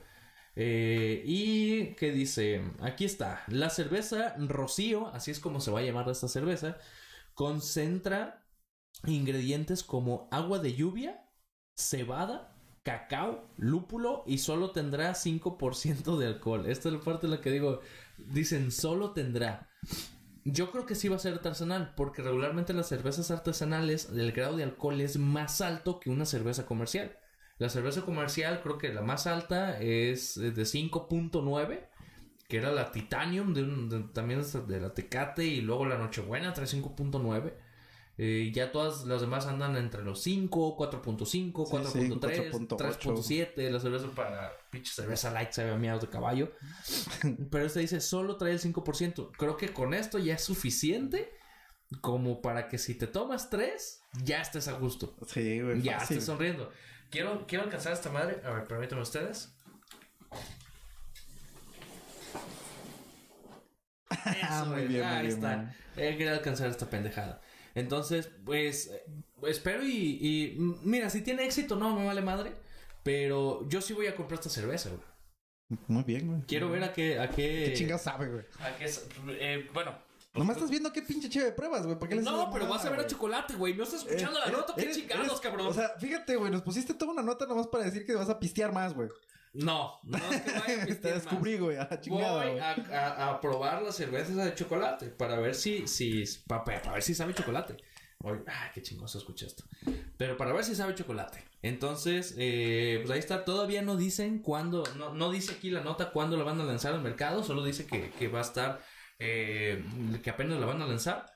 B: Eh, y que dice, aquí está, la cerveza Rocío, así es como se va a llamar esta cerveza, concentra ingredientes como agua de lluvia, cebada, cacao, lúpulo y solo tendrá 5% de alcohol. Esta es la parte en la que digo, dicen solo tendrá. Yo creo que sí va a ser artesanal, porque regularmente las cervezas artesanales, el grado de alcohol es más alto que una cerveza comercial. La cerveza comercial, creo que la más alta es eh, de 5.9, que era la Titanium, de, de- también de la Tecate, y luego la Nochebuena trae 5.9. Eh, ya todas las demás andan entre los 5, 4.5, 4.3,
C: 4.8.
B: 3.7. La cerveza para pinche cerveza light sabe a miados de caballo. Pero este dice solo trae el 5%. Creo que con esto ya es suficiente como para que si te tomas 3, ya estés a gusto.
C: Sí, güey.
B: Ya estés sonriendo. Quiero, quiero alcanzar esta madre. A ver, permítanme ustedes.
C: Ah, muy
B: güey.
C: bien, muy
B: Ahí
C: bien,
B: está.
C: muy bien.
B: Eh, quería alcanzar esta pendejada. Entonces, pues, eh, espero y, y, mira, si tiene éxito, no me vale madre. Pero yo sí voy a comprar esta cerveza, güey.
C: Muy bien, güey.
B: Quiero ver a qué, a qué,
C: ¿Qué chingados sabe, güey?
B: a qué, eh, bueno.
C: Nomás estás viendo qué pinche chévere pruebas, güey. ¿Por qué le haces
B: No, pero vas a ver a chocolate, güey. No estás escuchando
C: Eh,
B: la nota, qué chingados, cabrón.
C: O sea, fíjate, güey, nos pusiste toda una nota nomás para decir que vas a pistear más, güey.
B: No, no es que vaya a
C: Te
B: pistear
C: descubrí, güey, a la chingada,
B: Voy a, a- a probar las cervezas de chocolate para ver si, si, para, para ver si sabe chocolate. Oye, ay, qué chingón se escucha esto. Pero para ver si sabe chocolate. Entonces, eh, pues ahí está. Todavía no dicen cuándo, no, no dice aquí la nota cuándo la van a lanzar al mercado. Solo dice que, que va a estar, eh, que apenas la van a lanzar.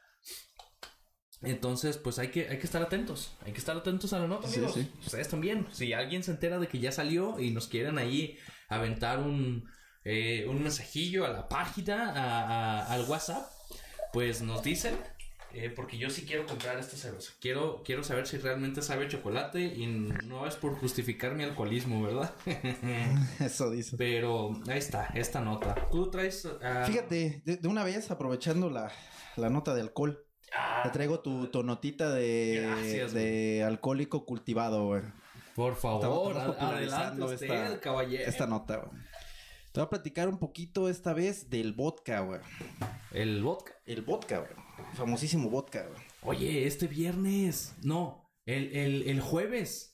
B: Entonces, pues hay que, hay que estar atentos. Hay que estar atentos a la nota, amigos.
C: sí.
B: Ustedes también. Si alguien se entera de que ya salió y nos quieren ahí aventar un, eh, un mensajillo a la página, a- a- al WhatsApp, pues nos dicen. eh, porque yo sí quiero comprar esta cerveza. Quiero, quiero saber si realmente sabe a chocolate y no es por justificar mi alcoholismo, ¿verdad?
C: Eso dice.
B: Pero ahí está, esta nota. Tú traes... ah,
C: Fíjate, de, de una vez, aprovechando la, la nota de alcohol, te traigo tu, tu notita de,
B: Gracias,
C: de alcohólico cultivado, güey.
B: por favor, adelante usted,
C: esta-
B: caballero.
C: Esta nota, güey. Te voy a platicar un poquito esta vez del vodka, güey.
B: El vodka.
C: El vodka, güey. Famosísimo vodka, güey.
B: Oye, este viernes. No, el, el, el jueves.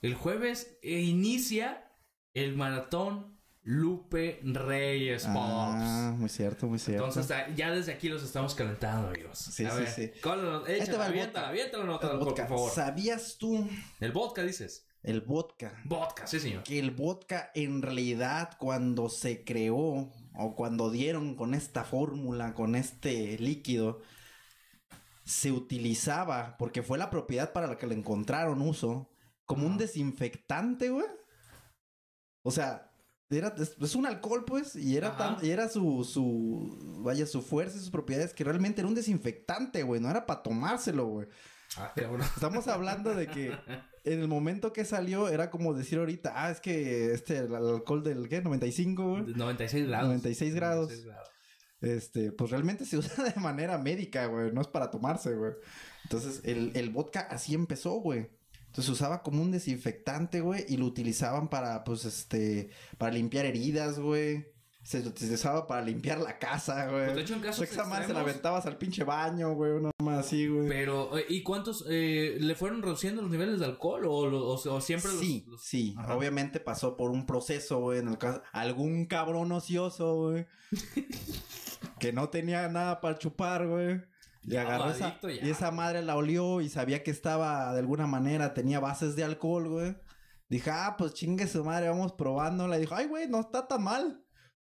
B: El jueves eh, inicia el maratón Lupe Reyes
C: Ah,
B: Pops.
C: muy cierto, muy cierto.
B: Entonces, ah, ya desde aquí los estamos calentando, amigos.
C: Sí,
B: A
C: sí,
B: ver,
C: sí.
B: ¿cuál es la-
C: Ahí te
B: échala,
C: va el
B: aviéntala,
C: vodka.
B: aviéntala la nota
C: El
B: de alcohol,
C: vodka.
B: por favor.
C: ¿Sabías tú,
B: El vodka, dices.
C: el vodka,
B: Vodka, sí, señor.
C: que el vodka en realidad cuando se creó o cuando dieron con esta fórmula, con este líquido, se utilizaba, porque fue la propiedad para la que le encontraron uso, como un desinfectante, güey. O sea, era, es, es un alcohol, pues, y era, tan, y era su, su, vaya, su fuerza y sus propiedades, que realmente era un desinfectante, güey, no era para tomárselo, güey.
B: Ah.
C: Estamos hablando de que en el momento que salió era como decir ahorita, ah, es que este, el alcohol del, ¿qué? 95, güey.
B: 96 grados.
C: 96 grados.
B: 96 grados.
C: Este, pues realmente se usa de manera médica, güey, no es para tomarse, güey. Entonces, el, el vodka así empezó, güey. Entonces se usaba como un desinfectante, güey, y lo utilizaban para, pues, este, para limpiar heridas, güey. Se utilizaba para limpiar la casa, güey.
B: Pues, de hecho, en casos
C: madre se la
B: extremos-
C: aventabas al pinche baño, güey, una más así, güey.
B: Pero, eh, ¿y cuántos eh, le fueron reduciendo los niveles de alcohol o, lo- o- o siempre los-
C: Sí,
B: los-
C: sí.
B: Ajá.
C: Obviamente pasó por un proceso, güey. En el caso, algún cabrón ocioso, güey. que no tenía nada para chupar, güey. Y agarró esa,
B: ya.
C: y esa madre la olió y sabía que estaba de alguna manera, tenía bases de alcohol, güey. Dije, ah, pues chingue su madre, vamos probándola. Y dijo, ay, güey, no está tan mal.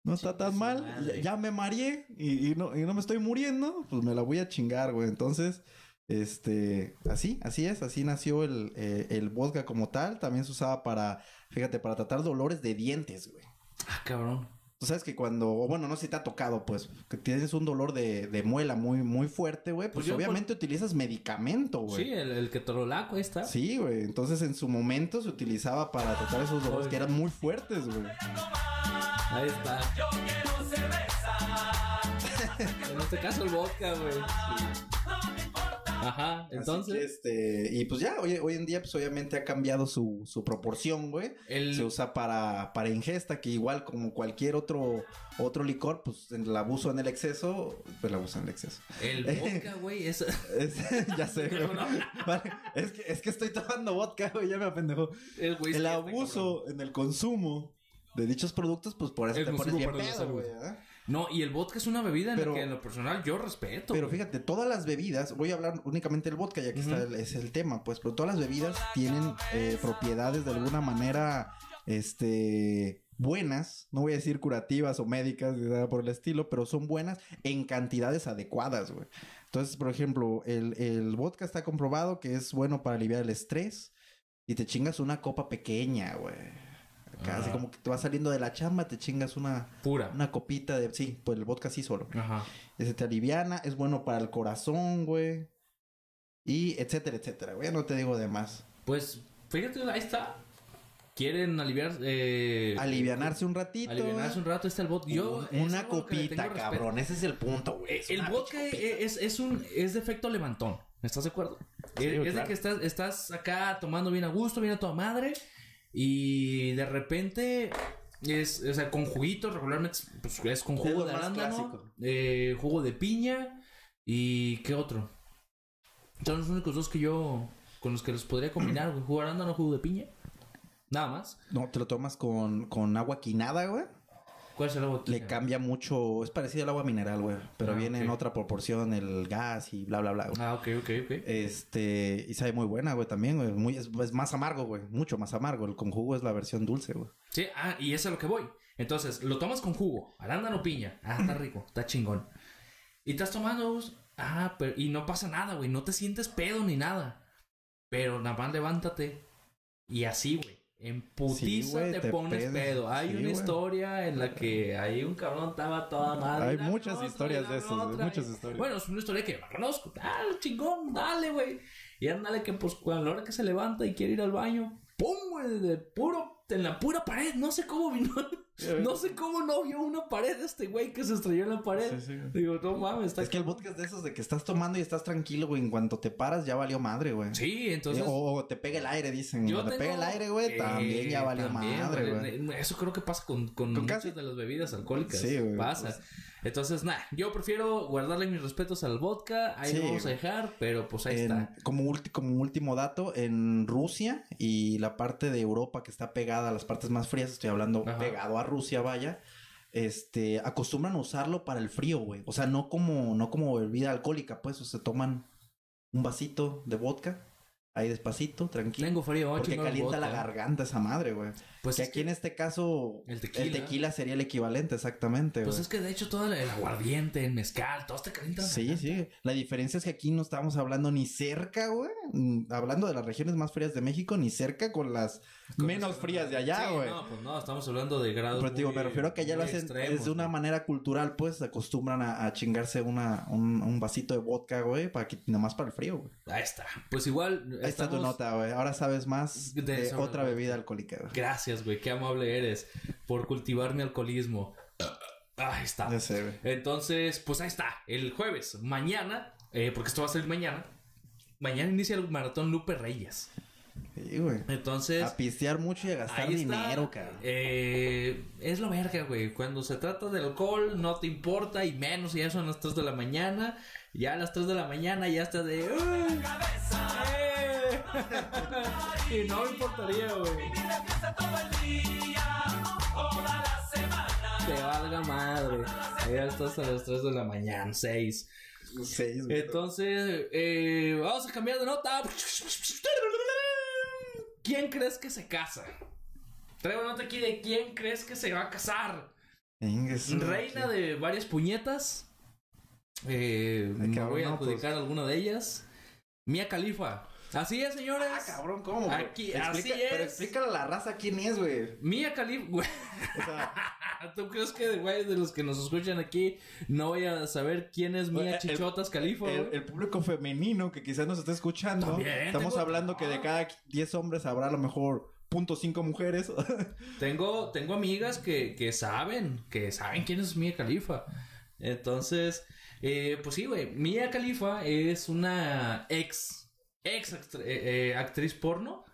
C: no está tan mal,
B: madre.
C: ya, ya me mareé y, y no, y no me estoy muriendo, pues me la voy a chingar, güey. Entonces, este, así, así es, así nació el, eh, el vodka como tal. También se usaba para, fíjate, para tratar dolores de dientes, güey.
B: Ah, cabrón.
C: Tú sabes que cuando, o bueno, no sé si te ha tocado, pues, que tienes un dolor de, de muela muy, muy fuerte, güey, pues,
B: Pues yo,
C: obviamente utilizas medicamento, güey.
B: Sí, el, el que torolaco ahí está.
C: Sí, güey. Entonces en su momento se utilizaba para tratar esos dolores que eran muy fuertes, güey.
B: Ahí está. en este caso el vodka, güey. Ajá, entonces.
C: que, este, y pues ya, hoy, hoy en día, pues obviamente ha cambiado su, su proporción, güey.
B: El,
C: Se usa para, para ingesta, que igual como cualquier otro, otro licor, pues el abuso en el exceso, pues el abuso en el exceso.
B: el vodka, güey, es.
C: Es- ya sé, güey. Vale, es, que, es que estoy tomando vodka, güey, ya me apendejó.
B: El, este,
C: abuso en el consumo de dichos productos, pues por eso
B: El
C: te pones bien pedo, güey. ¿eh?
B: No, y el vodka es una bebida en
C: Pero-
B: la que en lo personal yo respeto.
C: Pero
B: güey.
C: fíjate, todas las bebidas, voy a hablar únicamente del vodka, ya que está el- es el tema, pues, pero todas las bebidas tienen eh, propiedades de alguna manera, este, buenas, no voy a decir curativas o médicas, ni nada por el estilo, pero son buenas en cantidades adecuadas, güey. Entonces, por ejemplo, el, el vodka está comprobado que es bueno para aliviar el estrés y te chingas una copa pequeña, güey. Como que te vas saliendo de la chamba, te chingas una,
B: Pura.
C: una copita de... Sí, pues el vodka sí solo.
B: Ajá.
C: Ese te aliviana, es bueno para el corazón, güey. Y etcétera, etcétera, güey. No te digo de más.
B: Pues, fíjate, ahí está. Quieren aliviar. Eh,
C: Alivianarse un ratito.
B: Alivianarse un rato, está el vodka. Yo.
C: una copita, cabrón. Ese es el punto, güey.
B: Eh,
C: Es
B: El vodka es, es un es de efecto levantón. ¿Estás de acuerdo?
C: Sí,
B: es de que estás, estás acá tomando bien a gusto, bien a toda madre. Y de repente es, o sea, con juguitos, regularmente pues, es con jugo de arándano, eh, jugo de piña y ¿qué otro? Son los únicos dos que yo con los que los podría combinar, güey. Jugo de arándano, jugo de piña. Nada más.
C: No, te lo tomas con, con agua quinada, güey.
B: ¿Cuál es el agua
C: Le cambia mucho. Es parecido al agua mineral, güey. Pero
B: Ah,
C: viene en otra proporción el gas y bla, bla, bla. güey.
B: Ah, ok, ok, ok.
C: Este, y sabe muy buena, güey, también, güey. Muy, es, es más amargo, güey. Mucho más amargo. El con jugo es la versión dulce, güey.
B: Sí, ah, y eso es a lo que voy. Entonces, lo tomas con jugo, arándano piña. Ah, está rico, está chingón. Y estás tomando, pues, ah, pero, y no pasa nada, güey. No te sientes pedo ni nada. Pero nada más levántate. Y así, güey. En putiza te,
C: te
B: pones pedo. Hay
C: Sí,
B: una historia en la que hay un cabrón estaba toda madre.
C: Hay muchas
B: otra,
C: historias de esas, muchas historias.
B: Bueno, es una historia que conozco. Dale, chingón, dale, güey. Y ándale que, pues, cuando a la hora que se levanta y quiere ir al baño, ¡pum, güey! De puro, en la pura pared. No sé cómo vino. No sé cómo no vio una pared de este güey que se estrelló en la pared.
C: Sí, sí, güey.
B: Digo, no mames, está
C: Es que el vodka es de esos de que estás tomando y estás tranquilo, güey. En cuanto te paras, ya valió madre, güey.
B: Sí, entonces.
C: Eh, o, te pega el aire, dicen.
B: yo
C: Cuando te pega el aire, güey,
B: Eh,
C: también ya valió
B: también,
C: madre, güey.
B: Eso creo que pasa con, con,
C: Con
B: muchas
C: casi-
B: de las bebidas alcohólicas.
C: Sí, güey,
B: Pasa.
C: pues.
B: Entonces, nada, yo prefiero guardarle mis respetos al vodka. Ahí
C: Sí,
B: lo vamos a dejar, pero pues ahí
C: En-
B: está.
C: como, ulti- como último dato, en Rusia y la parte de Europa que está pegada a las partes más frías, estoy hablando
B: Ajá.
C: pegado a Rusia, vaya, este, acostumbran a usarlo para el frío, güey. O sea, no como, no como bebida alcohólica, pues, o se toman un vasito de vodka, ahí despacito, tranquilo.
B: Tengo frío, a
C: Porque
B: el
C: calienta la garganta esa madre, güey.
B: Pues
C: que aquí
B: que-
C: en este caso
B: El tequila.
C: el tequila sería el equivalente, exactamente,
B: Pues
C: güey.
B: es que de hecho todo el aguardiente, el mezcal, todo este calienta. la
C: Sí,
B: garganta.
C: sí. La diferencia es que aquí no estábamos hablando ni cerca, güey. Hablando de las regiones más frías de México, ni cerca con las
B: Con
C: menos frías de allá,
B: Sí,
C: güey.
B: No, pues no, estamos hablando de grados.
C: Pero te digo,
B: muy-
C: me refiero a que allá lo
B: muy
C: hacen
B: extremos,
C: es de una manera cultural, pues se acostumbran a, a chingarse una, un, un vasito de vodka, güey, para que nomás para el frío, güey.
B: Ahí está. Pues igual.
C: Ahí está tu
B: estamos-
C: nota, güey. Ahora sabes más
B: De
C: otra bebida alcohólica.
B: Gracias, güey. Qué amable eres por cultivar mi alcoholismo. Ahí está.
C: Ya sé, güey.
B: Entonces, pues ahí está. El jueves, mañana, eh, porque esto va a ser mañana. Mañana inicia el maratón Lupe Reyes.
C: Sí, güey.
B: Entonces.
C: A pistear mucho y a gastar dinero, cabrón.
B: Eh, es lo verga, güey. Cuando se trata de alcohol, no te importa, y menos si ya son las 3 de la mañana. Ya a las 3 de la mañana ya está de. "Uy, eh". y no me importaría, güey. Te valga madre. Ya estás a las 3 de la mañana, 6.
C: Seis, güey.
B: Entonces, eh, vamos a cambiar de nota. ¿Quién crees que se casa? Traigo una nota aquí de quién crees que se va a casar. Reina de varias puñetas. Eh,
C: Ay,
B: me
C: cabrón,
B: voy a
C: pues.
B: adjudicar alguna de ellas. Mía Califa. Así es, señores.
C: Ah, cabrón, ¿cómo? güey?
B: Aquí,
C: Explica-
B: así
C: Pero
B: es.
C: explícale a la raza quién es, güey.
B: Mía Califa, güey.
C: O sea,
B: ¿Tú crees que, güey, de los que nos escuchan aquí, no voy a saber quién es Mía
C: El-
B: Chichotas Califa,
C: el, público femenino que quizás nos esté escuchando,
B: También,
C: estamos
B: tengo-
C: hablando que de cada 10 hombres habrá a lo mejor punto cinco mujeres.
B: Tengo, tengo amigas que, que saben, que saben quién es Mía Califa. Entonces, eh, pues sí, güey. Mía Califa es una ex, ex eh, eh, actriz porno.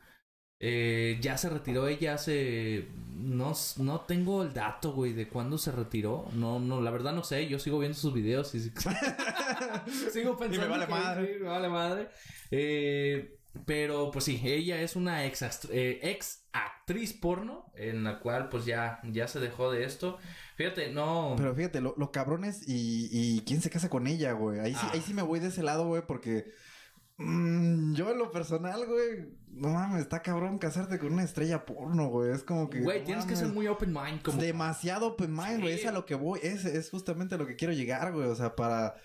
B: Eh, ya se retiró ella hace... No, no tengo el dato, güey, de cuándo se retiró. No, no, la verdad no sé. Yo sigo viendo sus videos y... sigo pensando
C: Y me vale
B: que-
C: madre.
B: sí, me vale madre. Eh, pero pues sí, ella es una ex, eh, ex actriz porno en la cual pues ya, ya se dejó de esto. Fíjate, no...
C: Pero fíjate, lo, lo cabrones y, y quién se casa con ella, güey. Ahí, sí,
B: Ah.
C: ahí sí me voy de ese lado, güey, porque mm, yo en lo personal, güey, no mames, está cabrón casarte con una estrella porno, güey. Es como que...
B: Güey,
C: no
B: tienes que ser muy open mind como...
C: Demasiado open mind, güey.
B: Sí.
C: Es a lo que voy. Es, es justamente a lo que quiero llegar, güey. O sea, para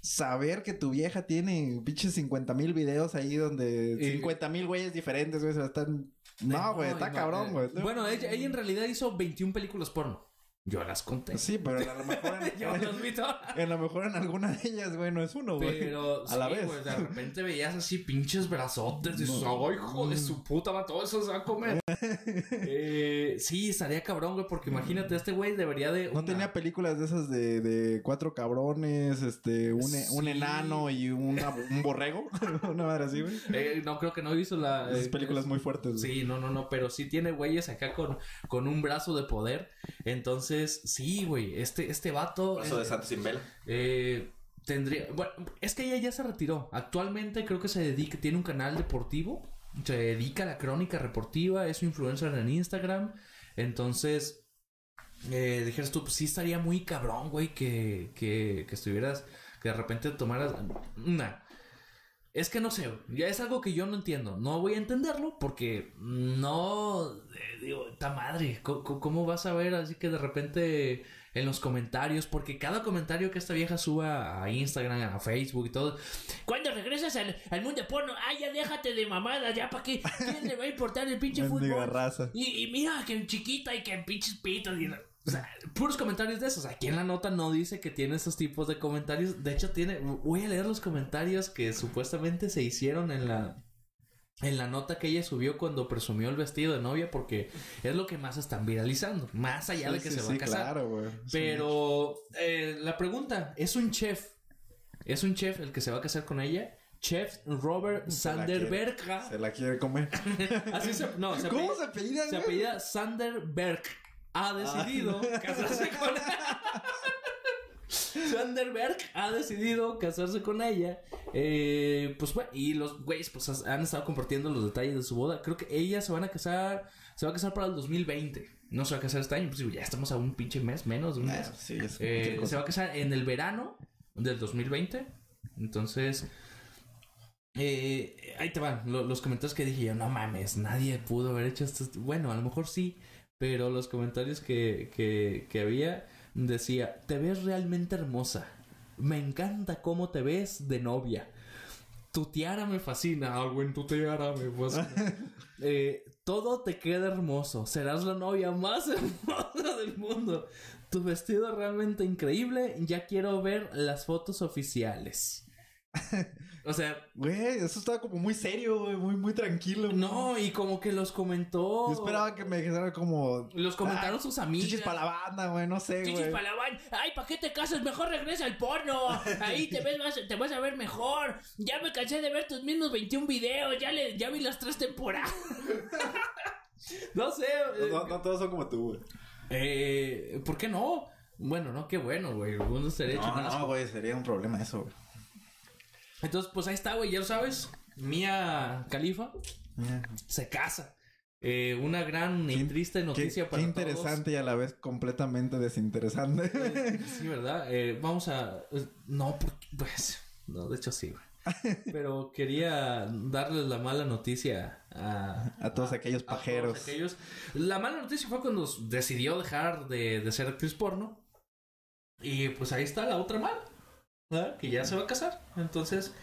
C: saber que tu vieja tiene pinches 50 mil videos ahí donde...
B: Y-
C: 50 mil güeyes diferentes, güey. Se están... No, güey, está cabrón, güey.
B: Bueno, ella, ella en realidad hizo 21 películas porno. Yo las conté.
C: Sí, pero a lo mejor
B: Yo
C: en,
B: las vi todas.
C: a lo mejor en alguna de ellas, güey, no es uno, güey.
B: Pero
C: a la vez.
B: güey, de repente veías así pinches brazotes y dices,
C: No.
B: "Ay, hijo de su puta, va, todo eso se va a comer. eh, sí, estaría cabrón, güey, porque imagínate, este güey debería de.
C: No tenía películas de esas de, de cuatro cabrones, este, un, e- un enano y una- un borrego. una madre así, güey.
B: Eh, no creo que no hizo la.
C: Esas
B: eh,
C: películas muy fuertes. güey.
B: Sí, no, no, no, pero sí tiene güeyes acá con, con un brazo de poder. Entonces, sí, güey, este, este vato. eh,
C: Santos sin vela.
B: eh, tendría. Bueno, es que ella ya se retiró. Actualmente creo que se dedica, tiene un canal deportivo. Se dedica a la crónica reportiva, es un influencer en Instagram. Entonces, eh, dijeras tú, pues sí estaría muy cabrón, güey, que, que, que estuvieras, que de repente tomaras. Nah. Es que no sé, ya es algo que yo no entiendo. No voy a entenderlo porque no. eh, digo, ta madre, ¿cómo, cómo vas a ver así que de repente en los comentarios? Porque cada comentario que esta vieja suba a Instagram, a Facebook y todo. ¿Cuándo regresas al, al mundo porno? ¡Ay, ya déjate de mamadas! ¿Ya para qué? ¿Quién le va a importar el pinche fútbol?
C: raza.
B: Y, y mira que chiquita y que pinches pitos. y- o sea, puros comentarios de esos. Aquí en la nota no dice que tiene esos tipos de comentarios. De hecho, tiene. Voy a leer los comentarios que supuestamente se hicieron en la. En la nota que ella subió cuando presumió el vestido de novia, porque es lo que más están viralizando. Más allá de que
C: sí,
B: se va
C: sí,
B: a casar.
C: claro, güey.
B: Pero eh, la pregunta, ¿es un chef? ¿Es un chef el que se va a casar con ella? Chef Robert Sanderberg.
C: Se la quiere comer.
B: Así se, no, se
C: ¿Cómo
B: apellida-
C: se apellida,
B: se apellida Sanderberg. Ha decidido casarse con Sanderberg ha decidido casarse con ella. Eh, pues bueno, y los güeyes pues han estado compartiendo los detalles de su boda. Creo que ella se van a casar, se va a casar para el 2020. No se va a casar este año, pues ya estamos a un pinche mes menos de un
C: Ah,
B: mes.
C: sí, es
B: Eh, se va a casar en el verano del 2020. Entonces, eh, ahí te van lo- los comentarios que dije yo, no mames, nadie pudo haber hecho esto. Bueno, a lo mejor sí, pero los comentarios que, que, que había decía, te ves realmente hermosa. Me encanta cómo te ves de novia. Tu tiara me fascina. Algo en tu tiara me fascina. Eh, todo te queda hermoso. Serás la novia más hermosa del mundo. Tu vestido es realmente increíble. Ya quiero ver las fotos oficiales. O sea,
C: Güey, eso estaba como muy serio, güey. Muy, muy tranquilo. güey.
B: no, y como que los comentó.
C: Yo esperaba que me dijera como...
B: Los comentaron
C: Ah,
B: sus amigas.
C: Chichis para la banda, güey. No sé,
B: Chichis
C: güey.
B: para la ban- Ay, ¿para qué te casas? Mejor regresa al porno. Ahí te ves más, te vas a ver mejor. Ya me cansé de ver tus mismos 21 videos. Ya le, ya vi las tres temporadas. no sé. eh,
C: No, no todos son como tú, güey.
B: eh, ¿Por qué no? Bueno, no, qué bueno, güey. Uno estaría hecho
C: No, no, güey. Sería un problema eso, güey.
B: Entonces, pues ahí está, güey. Ya lo sabes. Mía Califa se casa. Eh, una gran y
C: Qué-
B: triste
C: Qué,
B: noticia
C: qué
B: para
C: interesante y a la vez completamente desinteresante.
B: Sí, ¿verdad? Eh, vamos a... eh, No, porque... Pues... No, de hecho sí, güey. pero quería darles la mala noticia a,
C: A todos aquellos
B: todos
C: pajeros.
B: aquellos. La mala noticia fue cuando decidió dejar de, de ser actriz porno. Y pues ahí está la otra mala, ¿verdad? que ya se va a casar. Entonces,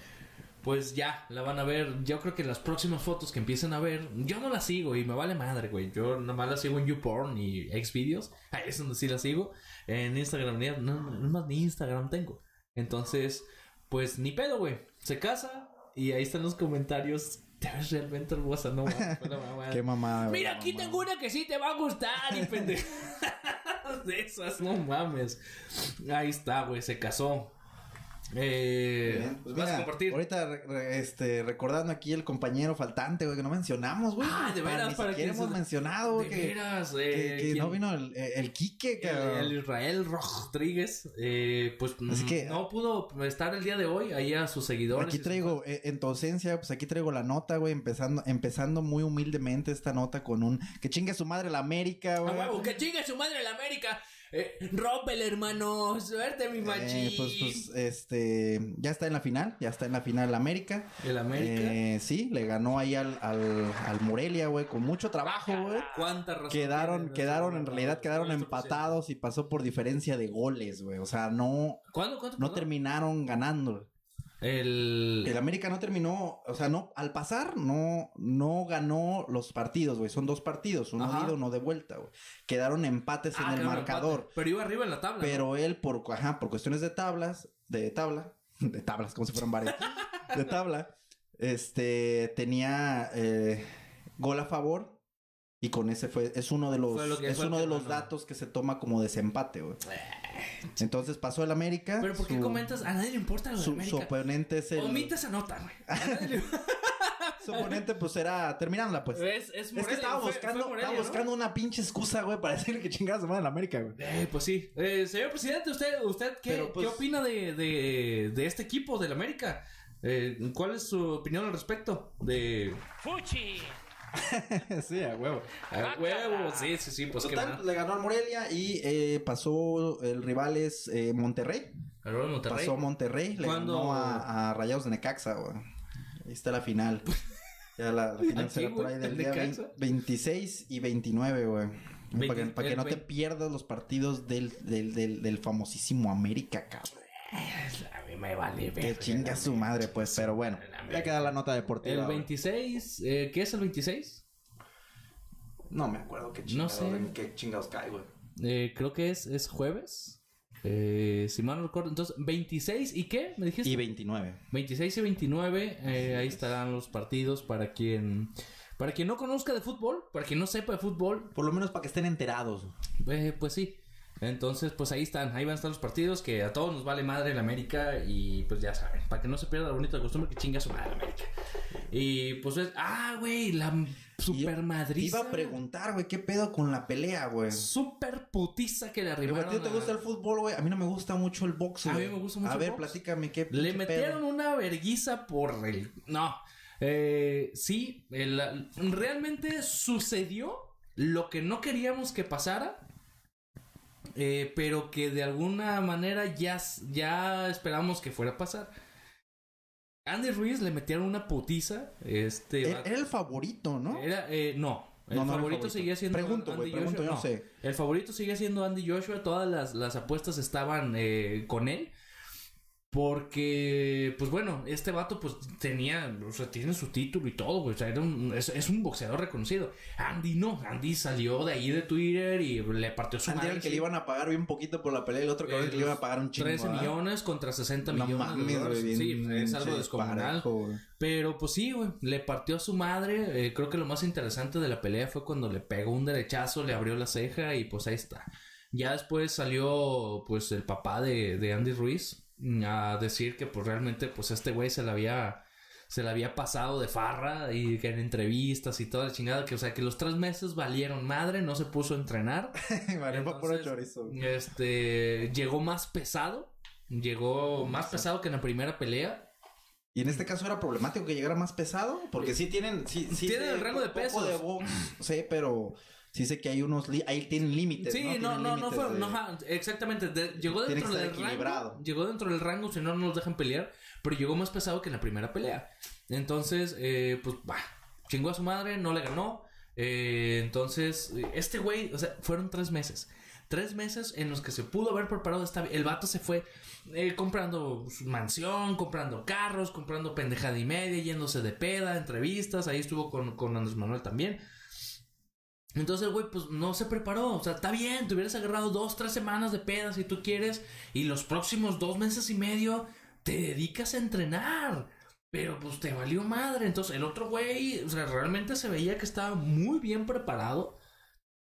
B: pues ya la van a ver. Yo creo que las próximas fotos que empiecen a ver, yo no las sigo y me vale madre, güey. Yo nomás las sigo en YouPorn y Xvideos. Ahí es donde sí las sigo. En Instagram, ni, no, más ni Instagram tengo. Entonces, pues ni pedo, güey. Se casa y ahí están los comentarios. Te ves realmente hermosa, no mamada.
C: Qué mamada.
B: Mira, aquí tengo una que sí te va a gustar y pendejadas de esas, no mames. Ahí está, güey, se casó. Eh,
C: Bien,
B: pues
C: mira,
B: vas a compartir.
C: Ahorita, re- re- este, recordando aquí el compañero faltante, güey, que no mencionamos, güey.
B: Ah, de veras, para que
C: hemos mencionado,
B: De
C: que,
B: veras, eh,
C: no vino el, el Quique,
B: El,
C: cabrón.
B: el Israel Rodríguez, eh, pues
C: Así
B: mm,
C: que-
B: no pudo estar el día de hoy ahí a sus seguidores.
C: Aquí
B: sus
C: traigo, eh, en tu ausencia, pues aquí traigo la nota, güey, empezando, empezando muy humildemente esta nota con un que chingue su madre la América,
B: ¡A
C: güey.
B: huevo! ¡Que chingue su madre la América! Eh, ¡Rómpele, hermano! ¡Suerte, mi
C: Eh,
B: machín!
C: pues, pues, este, ya está en la final, ya está en la final América.
B: El América.
C: Eh, sí, le ganó ahí al, al, al Morelia, güey, con mucho trabajo, güey.
B: ¿Cuánta razón
C: Quedaron, quedaron, en realidad quedaron empatados y pasó por diferencia de goles, güey. O sea, no,
B: ¿Cuándo? ¿Cuánto?
C: no
B: perdón?
C: terminaron ganando.
B: El...
C: El América no terminó, o sea, no, al pasar, no, no ganó los partidos, güey. Son dos partidos, uno de ida, uno de vuelta, güey. Quedaron empates
B: Ah,
C: en el marcador.
B: empate. Pero iba arriba en la tabla. ¿no?
C: Pero él, por, ajá, por cuestiones de tablas, de tabla, de tablas, como si fueran varias, de tabla, este, tenía eh, gol a favor y con ese fue, es uno de los,
B: Fue lo que-
C: es uno de los datos que se toma como desempate, güey. Entonces pasó el América.
B: Pero ¿por qué
C: su-
B: comentas? A nadie le importa lo de
C: Su, su
B: América.
C: oponente es el,
B: Omite esa nota, güey. Le-
C: su oponente pues era, terminándola pues.
B: Es, es,
C: Es
B: Morelia,
C: que estaba
B: fue-
C: buscando,
B: fue Morelia,
C: estaba
B: ¿no?
C: buscando una pinche excusa, güey, para decirle que chingada su madre en la América, güey.
B: Eh, pues sí. Eh, señor presidente, ¿usted, usted qué,
C: Pero, pues-
B: qué opina de, de, de este equipo del América? Eh, ¿Cuál es su opinión al respecto? De...
C: sí, a huevo.
B: A huevo, sí, sí, sí, pues
C: Total, le ganó al Morelia y eh, pasó el rival es eh, Monterrey.
B: Monterrey.
C: Pasó Monterrey, le
B: ¿Cuándo?
C: ganó a, a Rayados de Necaxa, güey. Ahí está la final. Ya la, la final
B: ¿A
C: será por ahí del
B: ¿El
C: día
B: Necaxa?
C: 20 26 y 29, güey. Para que,
B: 20
C: para que no te
B: 20.
C: pierdas los partidos del, del, del, del famosísimo América, cabrón.
B: A mí me vale
C: Que chinga su madre, pues. Pero bueno, ya queda la nota deportiva.
B: El
C: güey.
B: 26, eh, ¿qué es el 26?
C: No me acuerdo qué
B: No
C: chingados,
B: sé.
C: en qué chingados cae, güey.
B: Eh, creo que es, es jueves. Eh, si mal no recuerdo. Entonces, 26 y qué? ¿Me dijiste?
C: Y 29.
B: 26 y 29, eh, ahí estarán los partidos para quien para quien no conozca de fútbol, para quien no sepa de fútbol,
C: Por lo menos para que estén enterados.
B: eh, pues sí. Entonces, pues ahí están, ahí van a estar los partidos que a todos nos vale madre el América y pues ya saben, para que no se pierda la bonita costumbre que chinga su madre América. Y pues es, ah, güey, la super madriza.
C: iba a preguntar, güey, ¿qué pedo con la pelea, güey?
B: Super putiza que le arribaron.
C: ¿A ti te gusta el fútbol, güey? A mí no me gusta mucho el box,
B: A mí me gusta mucho
C: A
B: el
C: ver,
B: box.
C: platícame qué
B: Le metieron
C: pedo?
B: una verguiza por el... No. Eh, sí, el- realmente sucedió lo que no queríamos que pasara. Eh, pero que de alguna manera ya, ya esperamos que fuera a pasar. Andy Ruiz le metieron una putiza. Este
C: Era era el favorito, ¿no?
B: era, eh, no. El
C: No, no era el
B: favorito
C: favorito.
B: seguía siendo
C: Pregunto,
B: Andy
C: pregunto,
B: Joshua.
C: yo no sé.
B: El favorito sigue siendo Andy Joshua. Todas las, las apuestas estaban eh, con él. Porque, pues bueno, este vato pues tenía, o sea, tiene su título y todo, güey. O sea, era un- es, es un boxeador reconocido. Andy no, Andy salió de ahí de Twitter y le partió su
C: Andy era
B: madre.
C: el que
B: sí.
C: le iban a pagar bien poquito por la pelea y el otro cabrón
B: Eh,
C: que le iban a pagar un chingo.
B: 13
C: ¿verdad?
B: millones contra 60
C: No
B: millones.
C: mames, güey,
B: sí,
C: bien
B: es algo descomunal.
C: parejo.
B: Pero pues sí, güey, le partió a su madre. eh, creo que lo más interesante de la pelea fue cuando le pegó un derechazo, le abrió la ceja y pues ahí está. Ya después salió pues el papá de, de Andy Ruiz a decir que pues realmente pues este güey se la había se la había pasado de farra y que en entrevistas y toda la chingada que o sea que los tres meses valieron madre no se puso a entrenar.
C: Vale, fue puro
B: Entonces,
C: chorizo.
B: este llegó más pesado llegó más pesado que en la primera pelea.
C: Y en este caso era problemático que llegara más pesado, porque sí. tienen, sí, sí
B: Tienen el rango de
C: box, sí, pero sí sé que hay unos, ahí tienen límites.
B: Sí, no, no, no, fue,
C: de-
B: no, ajá, exactamente, de- llegó dentro del rango, llegó dentro del rango, si no, no nos dejan pelear, pero llegó más pesado que en la primera pelea. Entonces, eh, pues, bah, chingó a su madre, no le ganó, eh, entonces, este güey, o sea, fueron tres meses. Tres meses en los que se pudo haber preparado esta... El vato se fue eh, comprando su mansión, comprando carros, comprando pendejada y media, yéndose de peda, entrevistas. Ahí estuvo con, con Andrés Manuel también. Entonces el güey, pues no se preparó. O sea, está bien, te hubieras agarrado dos, tres semanas de peda si tú quieres. Y los próximos dos meses y medio te dedicas a entrenar. Pero pues te valió madre. Entonces el otro güey, o sea, realmente se veía que estaba muy bien preparado.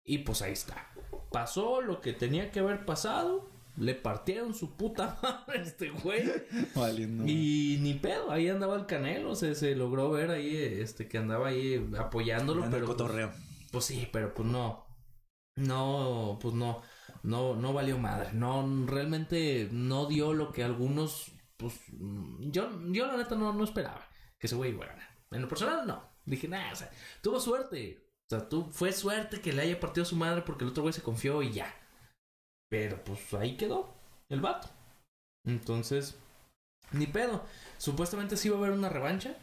B: Y pues ahí está. Pasó lo que tenía que haber pasado. Le partieron su puta madre a este güey.
C: Valiendo.
B: Y ni pedo, ahí andaba el canelo. Se, se logró ver ahí, este, que andaba ahí apoyándolo.
C: Anda el
B: pero pues,
C: cotorreo.
B: pues sí, pero pues no. No, pues no. No, no valió madre. No, realmente no dio lo que algunos. Pues mm, yo, yo la neta no, no esperaba que ese güey iba a ganar. En lo personal, no. Dije, nada, o sea, tuvo suerte. O sea, tú, fue suerte que le haya partido su madre porque el otro güey se confió y ya. Pero pues ahí quedó el vato. Entonces, ni pedo. Supuestamente sí iba a haber una revancha.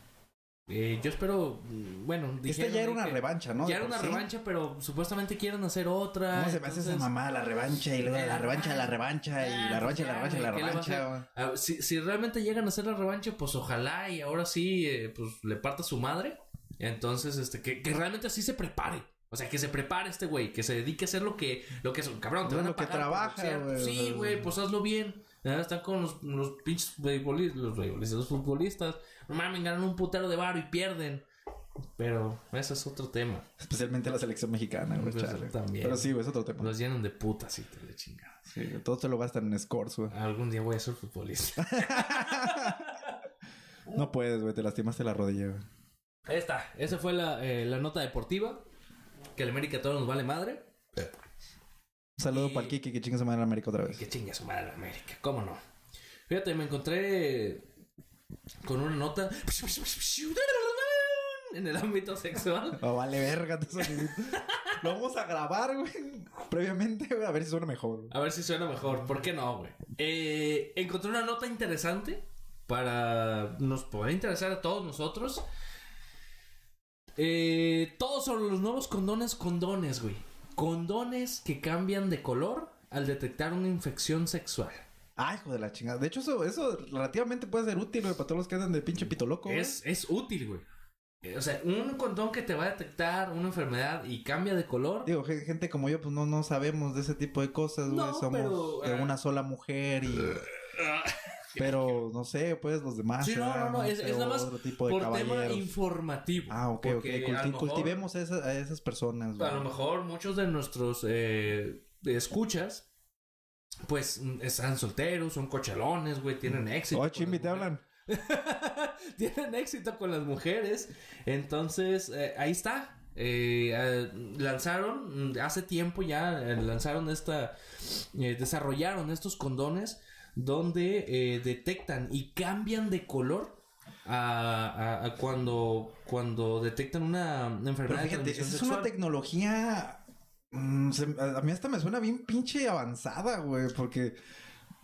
B: Eh, yo espero, mm, bueno,
C: Esta ya era una
B: que-
C: revancha, ¿no?
B: ya era una
C: sí.
B: revancha, pero supuestamente quieren hacer otra.
C: ¿Cómo se me hace esa mamá? La revancha y luego la revancha, la revancha y
B: Ah,
C: la revancha, la
B: ya,
C: revancha, la revancha.
B: Ah, si, si realmente llegan a hacer la revancha, pues ojalá y ahora sí, eh, pues le parta su madre. Entonces, este, que, que realmente así se prepare. O sea, que se prepare este güey, que se dedique a hacer lo que, lo que es un cabrón. Te van a
C: que
B: pagar por
C: trabaja, güey,
B: Sí, güey, pues hazlo bien. Ah, Están con los, los pinches beisbolistas, los beisbolistas, los futbolistas. No mames, ganan un putero de varo y pierden. Pero ese es otro tema.
C: Especialmente la selección mexicana, güey.
B: Pues, también.
C: Pero sí, güey, es otro tema.
B: Los llenan de putas y te le chingada.
C: Sí, todos te lo gastan en scores, güey.
B: Algún día voy a ser futbolista.
C: No puedes, güey, te lastimaste la rodilla, güey.
B: Ahí está. Esa fue la, eh, la nota deportiva. Que el América a todos nos vale madre.
C: Saludo
B: Y-
C: para el Kiki, que chinga se madre en América otra vez.
B: que chingue su madre la América. ¿Cómo no? Fíjate, me encontré con una nota en el ámbito sexual.
C: Oh, vale, verga, sonidito. Lo vamos a grabar, güey. Previamente, güey, a ver si suena mejor.
B: A ver si suena mejor. ¿Por qué no, güey? Eh, encontré una nota interesante para nos poder interesar a todos nosotros. Eh, todo sobre los nuevos condones, condones, güey. Condones que cambian de color al detectar una infección sexual.
C: Ay, hijo de la chingada. De hecho, eso, eso relativamente puede ser útil, güey, para todos los que andan de pinche pito loco, güey.
B: Es, es útil, güey. Eh, O sea, un condón que te va a detectar una enfermedad y cambia de color.
C: Digo, ge- gente como yo, pues no, no sabemos de ese tipo de cosas, güey.
B: No,
C: Somos
B: pero,
C: de
B: ah.
C: una sola mujer y... pero, no sé, pues los demás...
B: Sí, no, no, no, es, es nada más
C: otro tipo de
B: por tema informativo.
C: Ah, ok, ok. Culti-
B: lo mejor-
C: Cultivemos a esas, a esas personas,
B: A lo
C: güey.
B: mejor muchos de nuestros eh, escuchas, pues mm, están solteros, son cochalones, güey, tienen éxito.
C: Oh,
B: las
C: te hablan.
B: tienen éxito con las mujeres. Entonces, eh, ahí está. Eh, eh, lanzaron, mm, hace tiempo ya, eh, lanzaron esta, desarrollaron estos condones donde eh, detectan y cambian de color a, a- a cuando, cuando detectan una,
C: Pero
B: enfermedad de
C: esa es una tecnología... mm, se- a mí hasta me suena bien pinche avanzada, güey, porque...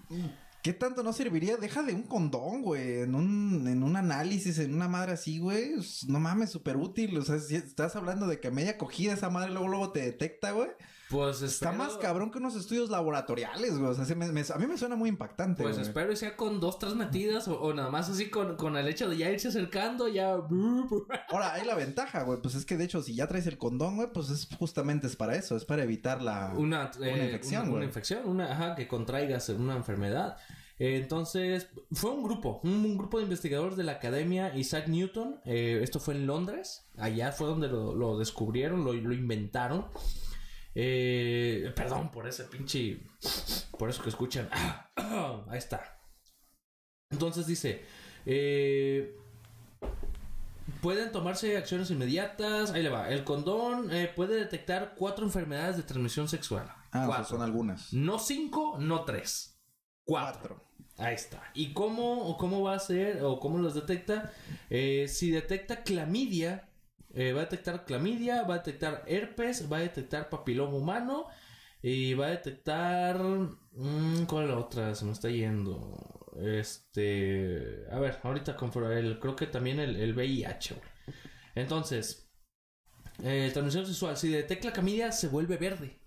C: mm, ¿Qué tanto no serviría? Deja de un condón, güey, en un, en un análisis, en una madre así, güey. es- No mames, súper útil. O sea, si estás hablando de que a media cogida esa madre luego, luego te detecta, güey.
B: Pues
C: Está más cabrón que unos estudios laboratoriales, güey. O sea, se me- me- a mí me suena muy impactante,
B: Pues
C: güey.
B: espero y sea con dos, tres metidas o, o nada más así con, con el hecho de ya irse acercando, ya...
C: Ahora, hay la ventaja, güey. Pues es que de hecho, si ya traes el condón, güey, pues es justamente es para eso, es para evitar la.
B: Una, eh,
C: infección,
B: una,
C: güey.
B: una infección, una, ajá, que contraigas una enfermedad. Eh, entonces, fue un grupo, un, un grupo de investigadores de la Academia Isaac Newton. eh, esto fue en Londres. Allá fue donde lo, lo descubrieron, lo, lo inventaron. Eh, perdón por ese pinche. Por eso que escuchan. Ahí está. Entonces dice. eh, Pueden tomarse acciones inmediatas. Ahí le va. El condón eh, puede detectar cuatro enfermedades de transmisión sexual.
C: Ah, o sea,
B: cuatro.
C: son algunas.
B: No cinco, no tres. Cuatro. Ahí está. ¿Y cómo, o cómo va a ser o cómo los detecta? Eh, si detecta clamidia, eh, va a detectar clamidia, va a detectar herpes, va a detectar papiloma humano y va a detectar... mm, ¿Cuál es la otra? Se me está yendo. Este... A ver, ahorita el, creo que también el, el VIH. güey. Entonces, eh, transmisión sexual, si detecta clamidia se vuelve verde.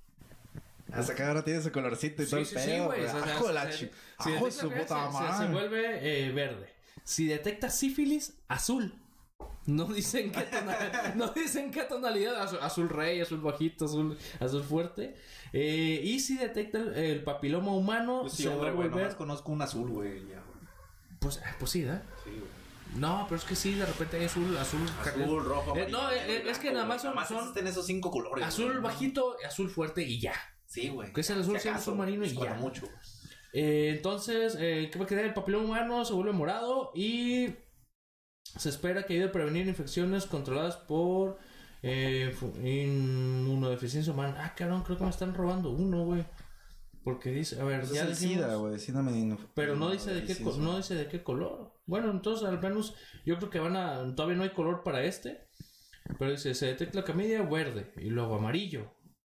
C: Hasta que ahora tiene ese colorcito y todo el
B: Sí, sí, sí, güey. si
C: su puta
B: se- se, vuelve eh, verde. Si detecta sífilis, azul. No dicen qué tonalidad, no dicen qué tonalidad, azul, azul rey, azul bajito, azul, azul fuerte. Eh, y si detecta el, el papiloma humano,
C: Yo sí,
B: se va
C: hombre,
B: a
C: güey,
B: volver.
C: nomás conozco un azul, güey, ya, güey.
B: Pues, eh, pues sí, ¿eh?
C: Sí, güey.
B: No, pero es que sí, de repente hay azul, azul.
C: Azul, rojo,
B: Eh, no, es que nada más son-
C: Nada más
B: son-
C: existen esos cinco colores.
B: Azul
C: güey.
B: bajito, azul fuerte y ya.
C: Sí, güey.
B: Que es el azul,
C: Si acaso,
B: azul marino y
C: es cuando
B: ya.
C: mucho.
B: Eh, entonces, eh, ¿qué va a quedar? El papiloma humano se vuelve morado y se espera que ayude a prevenir infecciones controladas por eh, inmunodeficiencia humana. Ah, cabrón, creo que me están robando uno, güey. Porque dice, a ver, ya
C: es
B: dijimos-
C: SIDA, güey. SIDA me-
B: pero no dice de qué no dice de qué color. Bueno, entonces al menos yo creo que van a todavía no hay color para este. Pero dice, se detecta clamidia verde y luego amarillo.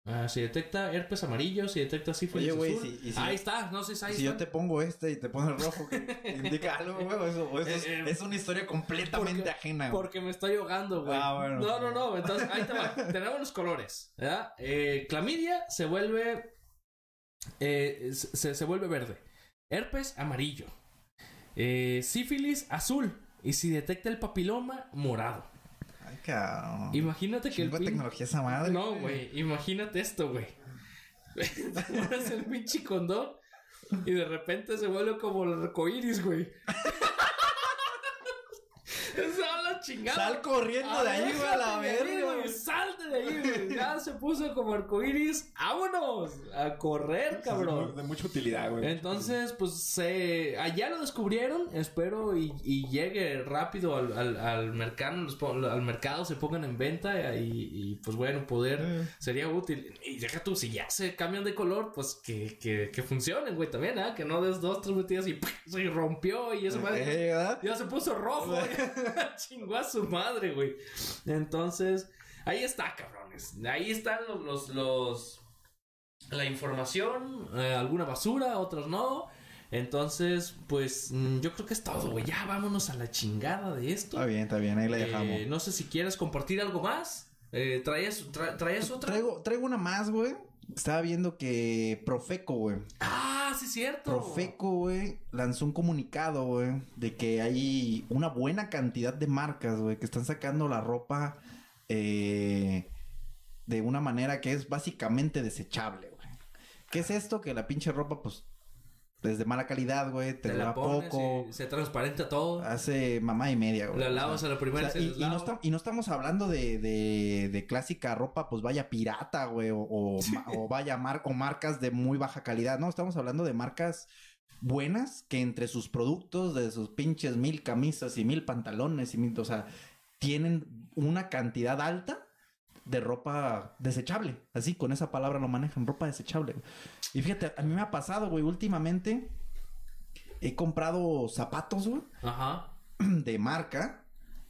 B: Ah, se detecta herpes amarillo, se detecta sífilis
C: Oye, güey,
B: azul.
C: si- si-
B: ahí está, no sé si ahí
C: Si yo te pongo este y te pones el rojo, ¿qué indica algo, güey? Eso, eso es,
B: Eh, eh,
C: es una historia completamente
B: porque-
C: ajena, güey.
B: Porque me estoy ahogando, güey.
C: Ah, bueno.
B: No, no, no. Entonces, ahí te va. Tenemos los colores. ¿verdad? Eh, clamidia se vuelve. eh, se, se vuelve verde. Herpes, amarillo. Sífilis, azul. Y si detecta el papiloma, morado.
C: Cabrón.
B: Imagínate que el
C: Chingo
B: pin-
C: tecnología esa madre.
B: No, güey. Imagínate esto, güey. Pones el pinche condón y de repente se vuelve como el arcoíris, güey. Chingada.
C: Sal corriendo de ahí, güey, a la verga.
B: Salte de ahí, güey. Ya se puso como arcoíris. ¡Vámonos! A correr, cabrón.
C: De mucha utilidad, güey.
B: Entonces, pues se allá lo descubrieron, espero y, y llegue rápido al, al, al mercado, al mercado se pongan en venta y, y, pues bueno, poder
C: Eh.
B: sería útil. Y deja tú, si ya se cambian de color, pues que, que, que funcionen, güey, también, ¿ah? Que no des dos, tres metidas y ¡pum! se rompió y eso
C: Eh, ¿verdad?
B: ya se puso rojo, güey. Chingó a su madre, güey. Entonces, ahí está, cabrones. Ahí están los, los, los- la información, eh, alguna basura, otros no. Entonces, pues mm, yo creo que es todo, güey. Ya vámonos a la chingada de esto.
C: Está bien, está bien, ahí la
B: Eh,
C: dejamos.
B: no sé si quieres compartir algo más. Eh, ¿traías, tra- ¿Traías otra?
C: Traigo, traigo una más, güey. Estaba viendo que Profeco, güey.
B: Ah, sí, cierto.
C: Profeco, lanzó un comunicado, de que hay una buena cantidad de marcas, que están sacando la ropa eh, de una manera que es básicamente desechable. ¿Qué es esto? Que la pinche ropa, pues, es de mala calidad, güey, te,
B: Te
C: dura
B: la pones
C: poco,
B: y se transparenta todo.
C: hace mamá y media, güey.
B: La
C: O
B: lavas
C: sea,
B: a la primera
C: o sea,
B: y
C: no y no estamos hablando de, de, de clásica ropa, pues vaya pirata, güey, o, o, ma- o vaya mar- o marcas de muy baja calidad. No, estamos hablando de marcas buenas que entre sus productos, de sus pinches mil camisas y mil pantalones y mil, o sea, tienen una cantidad alta de ropa desechable. Así, con esa palabra lo manejan, ropa desechable. güey. Y fíjate, a mí me ha pasado, güey, últimamente he comprado zapatos, güey
B: Ajá.
C: de marca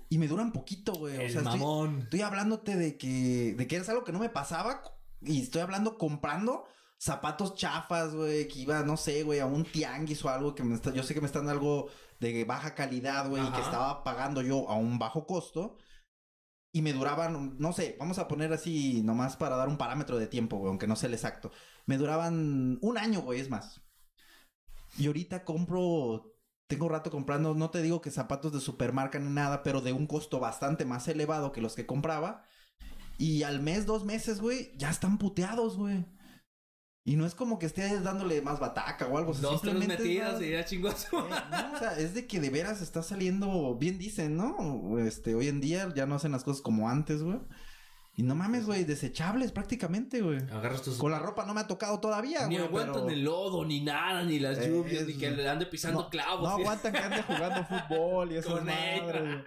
C: y me duran poquito, güey. O sea, estoy,
B: mamón.
C: estoy hablándote de que, de que es algo que no me pasaba y estoy hablando comprando zapatos chafas, güey, que iba, no sé, güey, a un tianguis o algo que me está, yo sé que me están dando algo de baja calidad, güey, y que estaba pagando yo a un bajo costo. Y me duraban, no sé, vamos a poner así nomás para dar un parámetro de tiempo, güey, aunque no sé el exacto. Me duraban un año, güey, es más. Y ahorita compro, tengo rato comprando, no te digo que zapatos de supermarca ni nada, pero de un costo bastante más elevado que los que compraba. Y al mes, dos meses, güey, ya están puteados, güey. Y no es como que estés dándole más bataca o algo. o sea,
B: Dos, tres metidas y ya su
C: eh, no, o sea, es de que de veras está saliendo, bien dicen, ¿no? Este, hoy en día ya no hacen las cosas como antes, güey. Y no mames, güey, desechables prácticamente, güey.
B: Agarras tus...
C: Con la ropa no me ha tocado todavía,
B: Ni
C: güey.
B: aguantan
C: pero-
B: el lodo, ni nada, ni las lluvias,
C: es-
B: ni que le ande pisando
C: no,
B: clavos.
C: No
B: ¿sí?
C: aguantan que ande jugando fútbol y esas
B: Con
C: madres.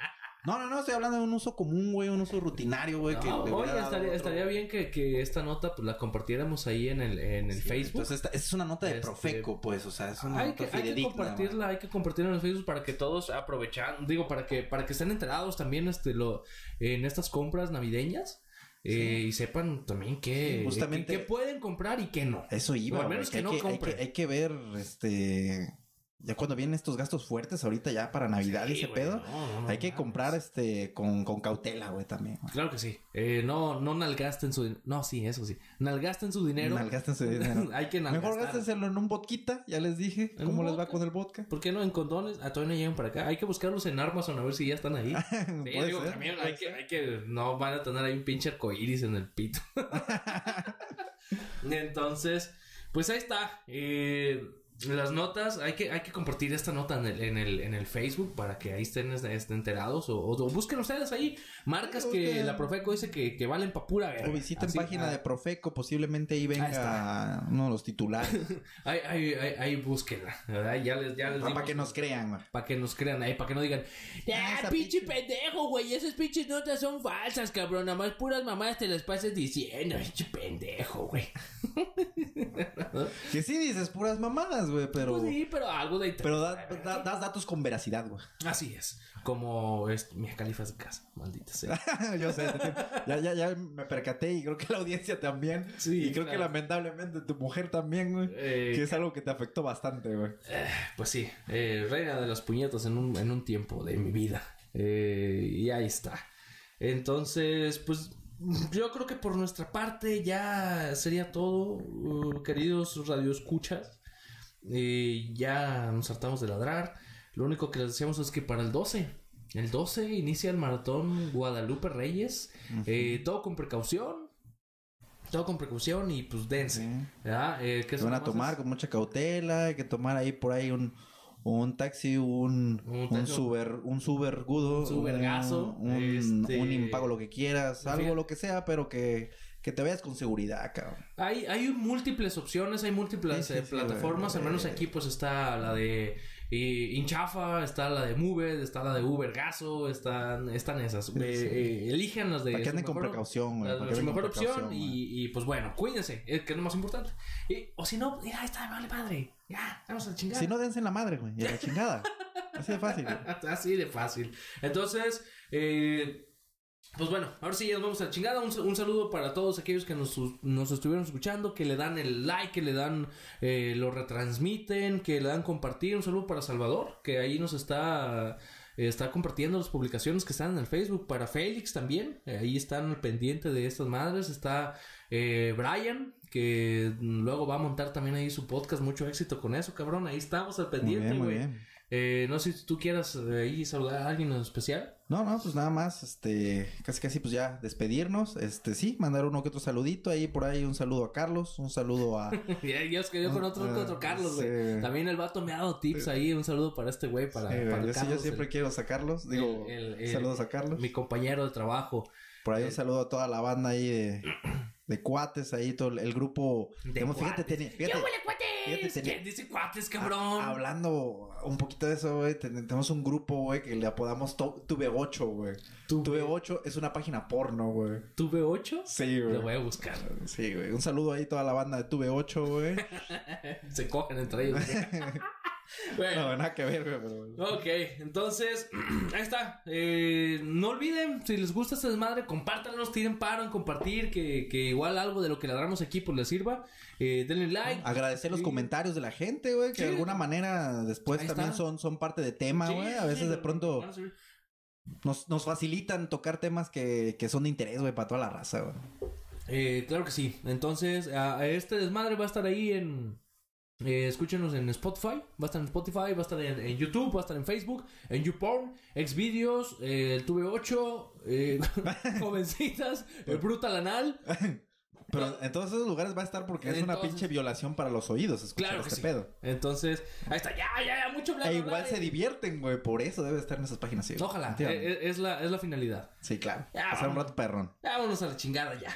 C: No, no, no, estoy hablando de un uso común, güey, un uso rutinario, güey. que
B: No,
C: le
B: oye, estaría, bien que, que esta nota pues la compartiéramos ahí en el, en el
C: Sí,
B: Facebook.
C: Entonces, esta, es una nota de
B: Este,
C: Profeco, pues, o sea, es una
B: hay
C: nota
B: que, hay que compartirla, hay que compartirla en el Facebook para que todos aprovechan, digo, para que, para que estén enterados también este lo, en estas compras navideñas. eh, y sepan también qué,
C: Sí, justamente-
B: qué pueden comprar y qué no.
C: Eso iba,
B: O al menos
C: que
B: que no
C: que,
B: compren.
C: que, hay que ver, este... Ya cuando vienen estos gastos fuertes ahorita ya para Navidad y ese pedo,
B: no, no, no
C: hay que comprar, este, con, con cautela, güey, también.
B: Claro que sí. Eh, no, no nalgasten su dinero. No, sí, eso sí. Nalgasten su dinero.
C: Nalgasten su dinero.
B: hay que nalgastar.
C: Mejor gástenselo en un vodquita, ya les dije
B: ¿En
C: cómo les va con el vodka.
B: ¿Por qué no en condones? Ah, todavía no llegan para acá. Hay que buscarlos en Amazon a ver si ya están ahí. Sí,
C: Puede
B: digo,
C: ser,
B: también hay que, hay que, no van a tener ahí un pinche arcoíris en el pito. Entonces, pues ahí está. Eh, las notas, hay que, hay que compartir esta nota en el, en el, en el Facebook para que ahí estén, estén enterados o, o busquen ustedes ahí marcas
C: Sí,
B: que la Profeco dice que, que valen pa' pura.
C: O visiten
B: Así,
C: página
B: ah,
C: de Profeco, posiblemente ahí venga uno de los titulares.
B: Ahí, ahí, ahí, ahí búsquenla, ¿verdad? Ya les, ya les
C: para
B: dimos-
C: que nos crean.
B: Para que nos crean ahí, para que no digan,
C: Ah,
B: ah, pinche
C: pinche-
B: pendejo, güey, esas pinches notas son falsas, cabrón, nada más puras mamás te las pases diciendo, pinche pendejo, güey.
C: Que sí dices puras mamadas, güey, pero...
B: Pues sí, pero algo de...
C: Pero da- da- das datos con veracidad, güey.
B: Así es, como es mi califas de casa, maldita sea.
C: Yo sé, ya, ya, ya me percaté y creo que la audiencia también.
B: Sí,
C: y creo que lamentablemente tu mujer también, güey.
B: Eh,
C: que es algo que te afectó bastante, güey.
B: Pues sí, eh, reina de las puñetas en un, en un tiempo de mi vida. Eh, y ahí está. Entonces, pues yo creo que por nuestra parte ya sería todo, uh, queridos radioescuchas. Eh, ya nos hartamos de ladrar. Lo único que les decíamos es que para el 12, el 12 inicia el maratón Guadalupe Reyes. Eh, todo con precaución. Todo con precaución y pues dense. Eh, que
C: van a tomar
B: es-
C: con mucha cautela, hay que tomar ahí por ahí un, un taxi, un,
B: Un
C: un, super, un subergudo,
B: Un subergazo,
C: un,
B: este-
C: un impago, lo que quieras, algo
B: Fíjate.
C: lo que sea, pero que, que te vayas con seguridad, cabrón.
B: Hay, hay múltiples opciones, hay múltiples
C: Sí, sí,
B: eh,
C: sí,
B: plataformas, al menos aquí pues está la de eh, Inchafa, está la de Moved, está la de Ubergazo, están, están esas. Eh, eh, elijan las de
C: Para que anden con
B: mejor-
C: precaución, güey. que
B: su mejor opción y, y, pues bueno, cuídense, eh, que es lo más importante. Y- o si no, mira, está, vale madre, ya, vamos a chingar.
C: Si no, dense en la madre, güey. Y a la chingada. Así de fácil. güey.
B: Así de fácil. Entonces, eh, pues bueno, ahora sí ya nos vamos a la chingada. Un, un saludo para todos aquellos que nos, nos estuvieron escuchando, que le dan el like, que le dan, eh, lo retransmiten, que le dan compartir. Un saludo para Salvador, que ahí nos está, eh, está compartiendo las publicaciones que están en el Facebook. Para Félix también, eh, ahí están al pendiente de estas madres. Está eh, Brian, que luego va a montar también ahí su podcast. Mucho éxito con eso, cabrón. Ahí estamos al pendiente, güey. Eh, no sé si tú quieras ahí saludar a alguien en especial.
C: No, no, pues nada más, este, casi casi pues ya despedirnos, este, sí, mandar uno que otro saludito ahí por ahí, un saludo a Carlos, un saludo a,
B: Ya, ya os quedé con otro, otro Carlos, güey.
C: Sí.
B: También el vato me ha dado tips ahí. Un saludo para este güey, para,
C: Sí,
B: para
C: yo, sí,
B: Carlos,
C: yo siempre
B: el-
C: quiero sacarlos, digo,
B: el- el-
C: saludos a Carlos,
B: mi compañero de trabajo.
C: por ahí un saludo a toda la banda ahí de, de cuates ahí, todo el, el grupo,
B: De
C: digamos, fíjate,
B: ¿Qué
C: fíjate,
B: ¿Quién dice cuates, cabrón?
C: Hablando un poquito de eso, güey, ten- tenemos un grupo, güey, que le apodamos Tuve 8, güey.
B: Tuve-
C: Tuve 8 es una página porno, güey.
B: ¿Tuve ocho?
C: Sí, güey.
B: Lo voy a buscar.
C: Sí, güey. Un saludo ahí a toda la banda de Tuve 8, güey.
B: Se cogen entre ellos. Bueno,
C: No, nada que ver, güey, pero...
B: Ok, entonces, ahí está. Eh, no olviden, si les gusta este desmadre, compártanlos, tiren paro en compartir, que, que igual algo de lo que le damos aquí pues les sirva. Eh, denle like.
C: Agradecer los
B: Sí.
C: comentarios de la gente, güey, que
B: Sí.
C: de alguna manera después
B: Ahí
C: también
B: está.
C: son, son parte de tema,
B: Sí,
C: güey. A veces de pronto nos, nos facilitan tocar temas que, que son de interés, güey, para toda la raza, güey.
B: Eh, claro que sí. Entonces, a, a este desmadre va a estar ahí en. Eh, escúchenos en Spotify, va a estar en Spotify, va a estar en, en YouTube, va a estar en Facebook, en YouPorn, Xvideos, eh, el Tuve 8, eh, Jovencitas, el Brutal Anal.
C: Pero en todos esos lugares va a estar porque es una pinche violación para los oídos escuchar
B: Claro que
C: este
B: sí.
C: pedo.
B: Entonces, ahí está, ya, ya, ya, mucho bla,
C: E igual se
B: eh.
C: divierten, güey, por eso debe estar en esas páginas, sí.
B: Ojalá,
C: Entiendo.
B: eh, eh, es, la, es la finalidad.
C: Sí, claro.
B: Ya,
C: Pasar un rato perrón.
B: Ya, vámonos a la chingada ya.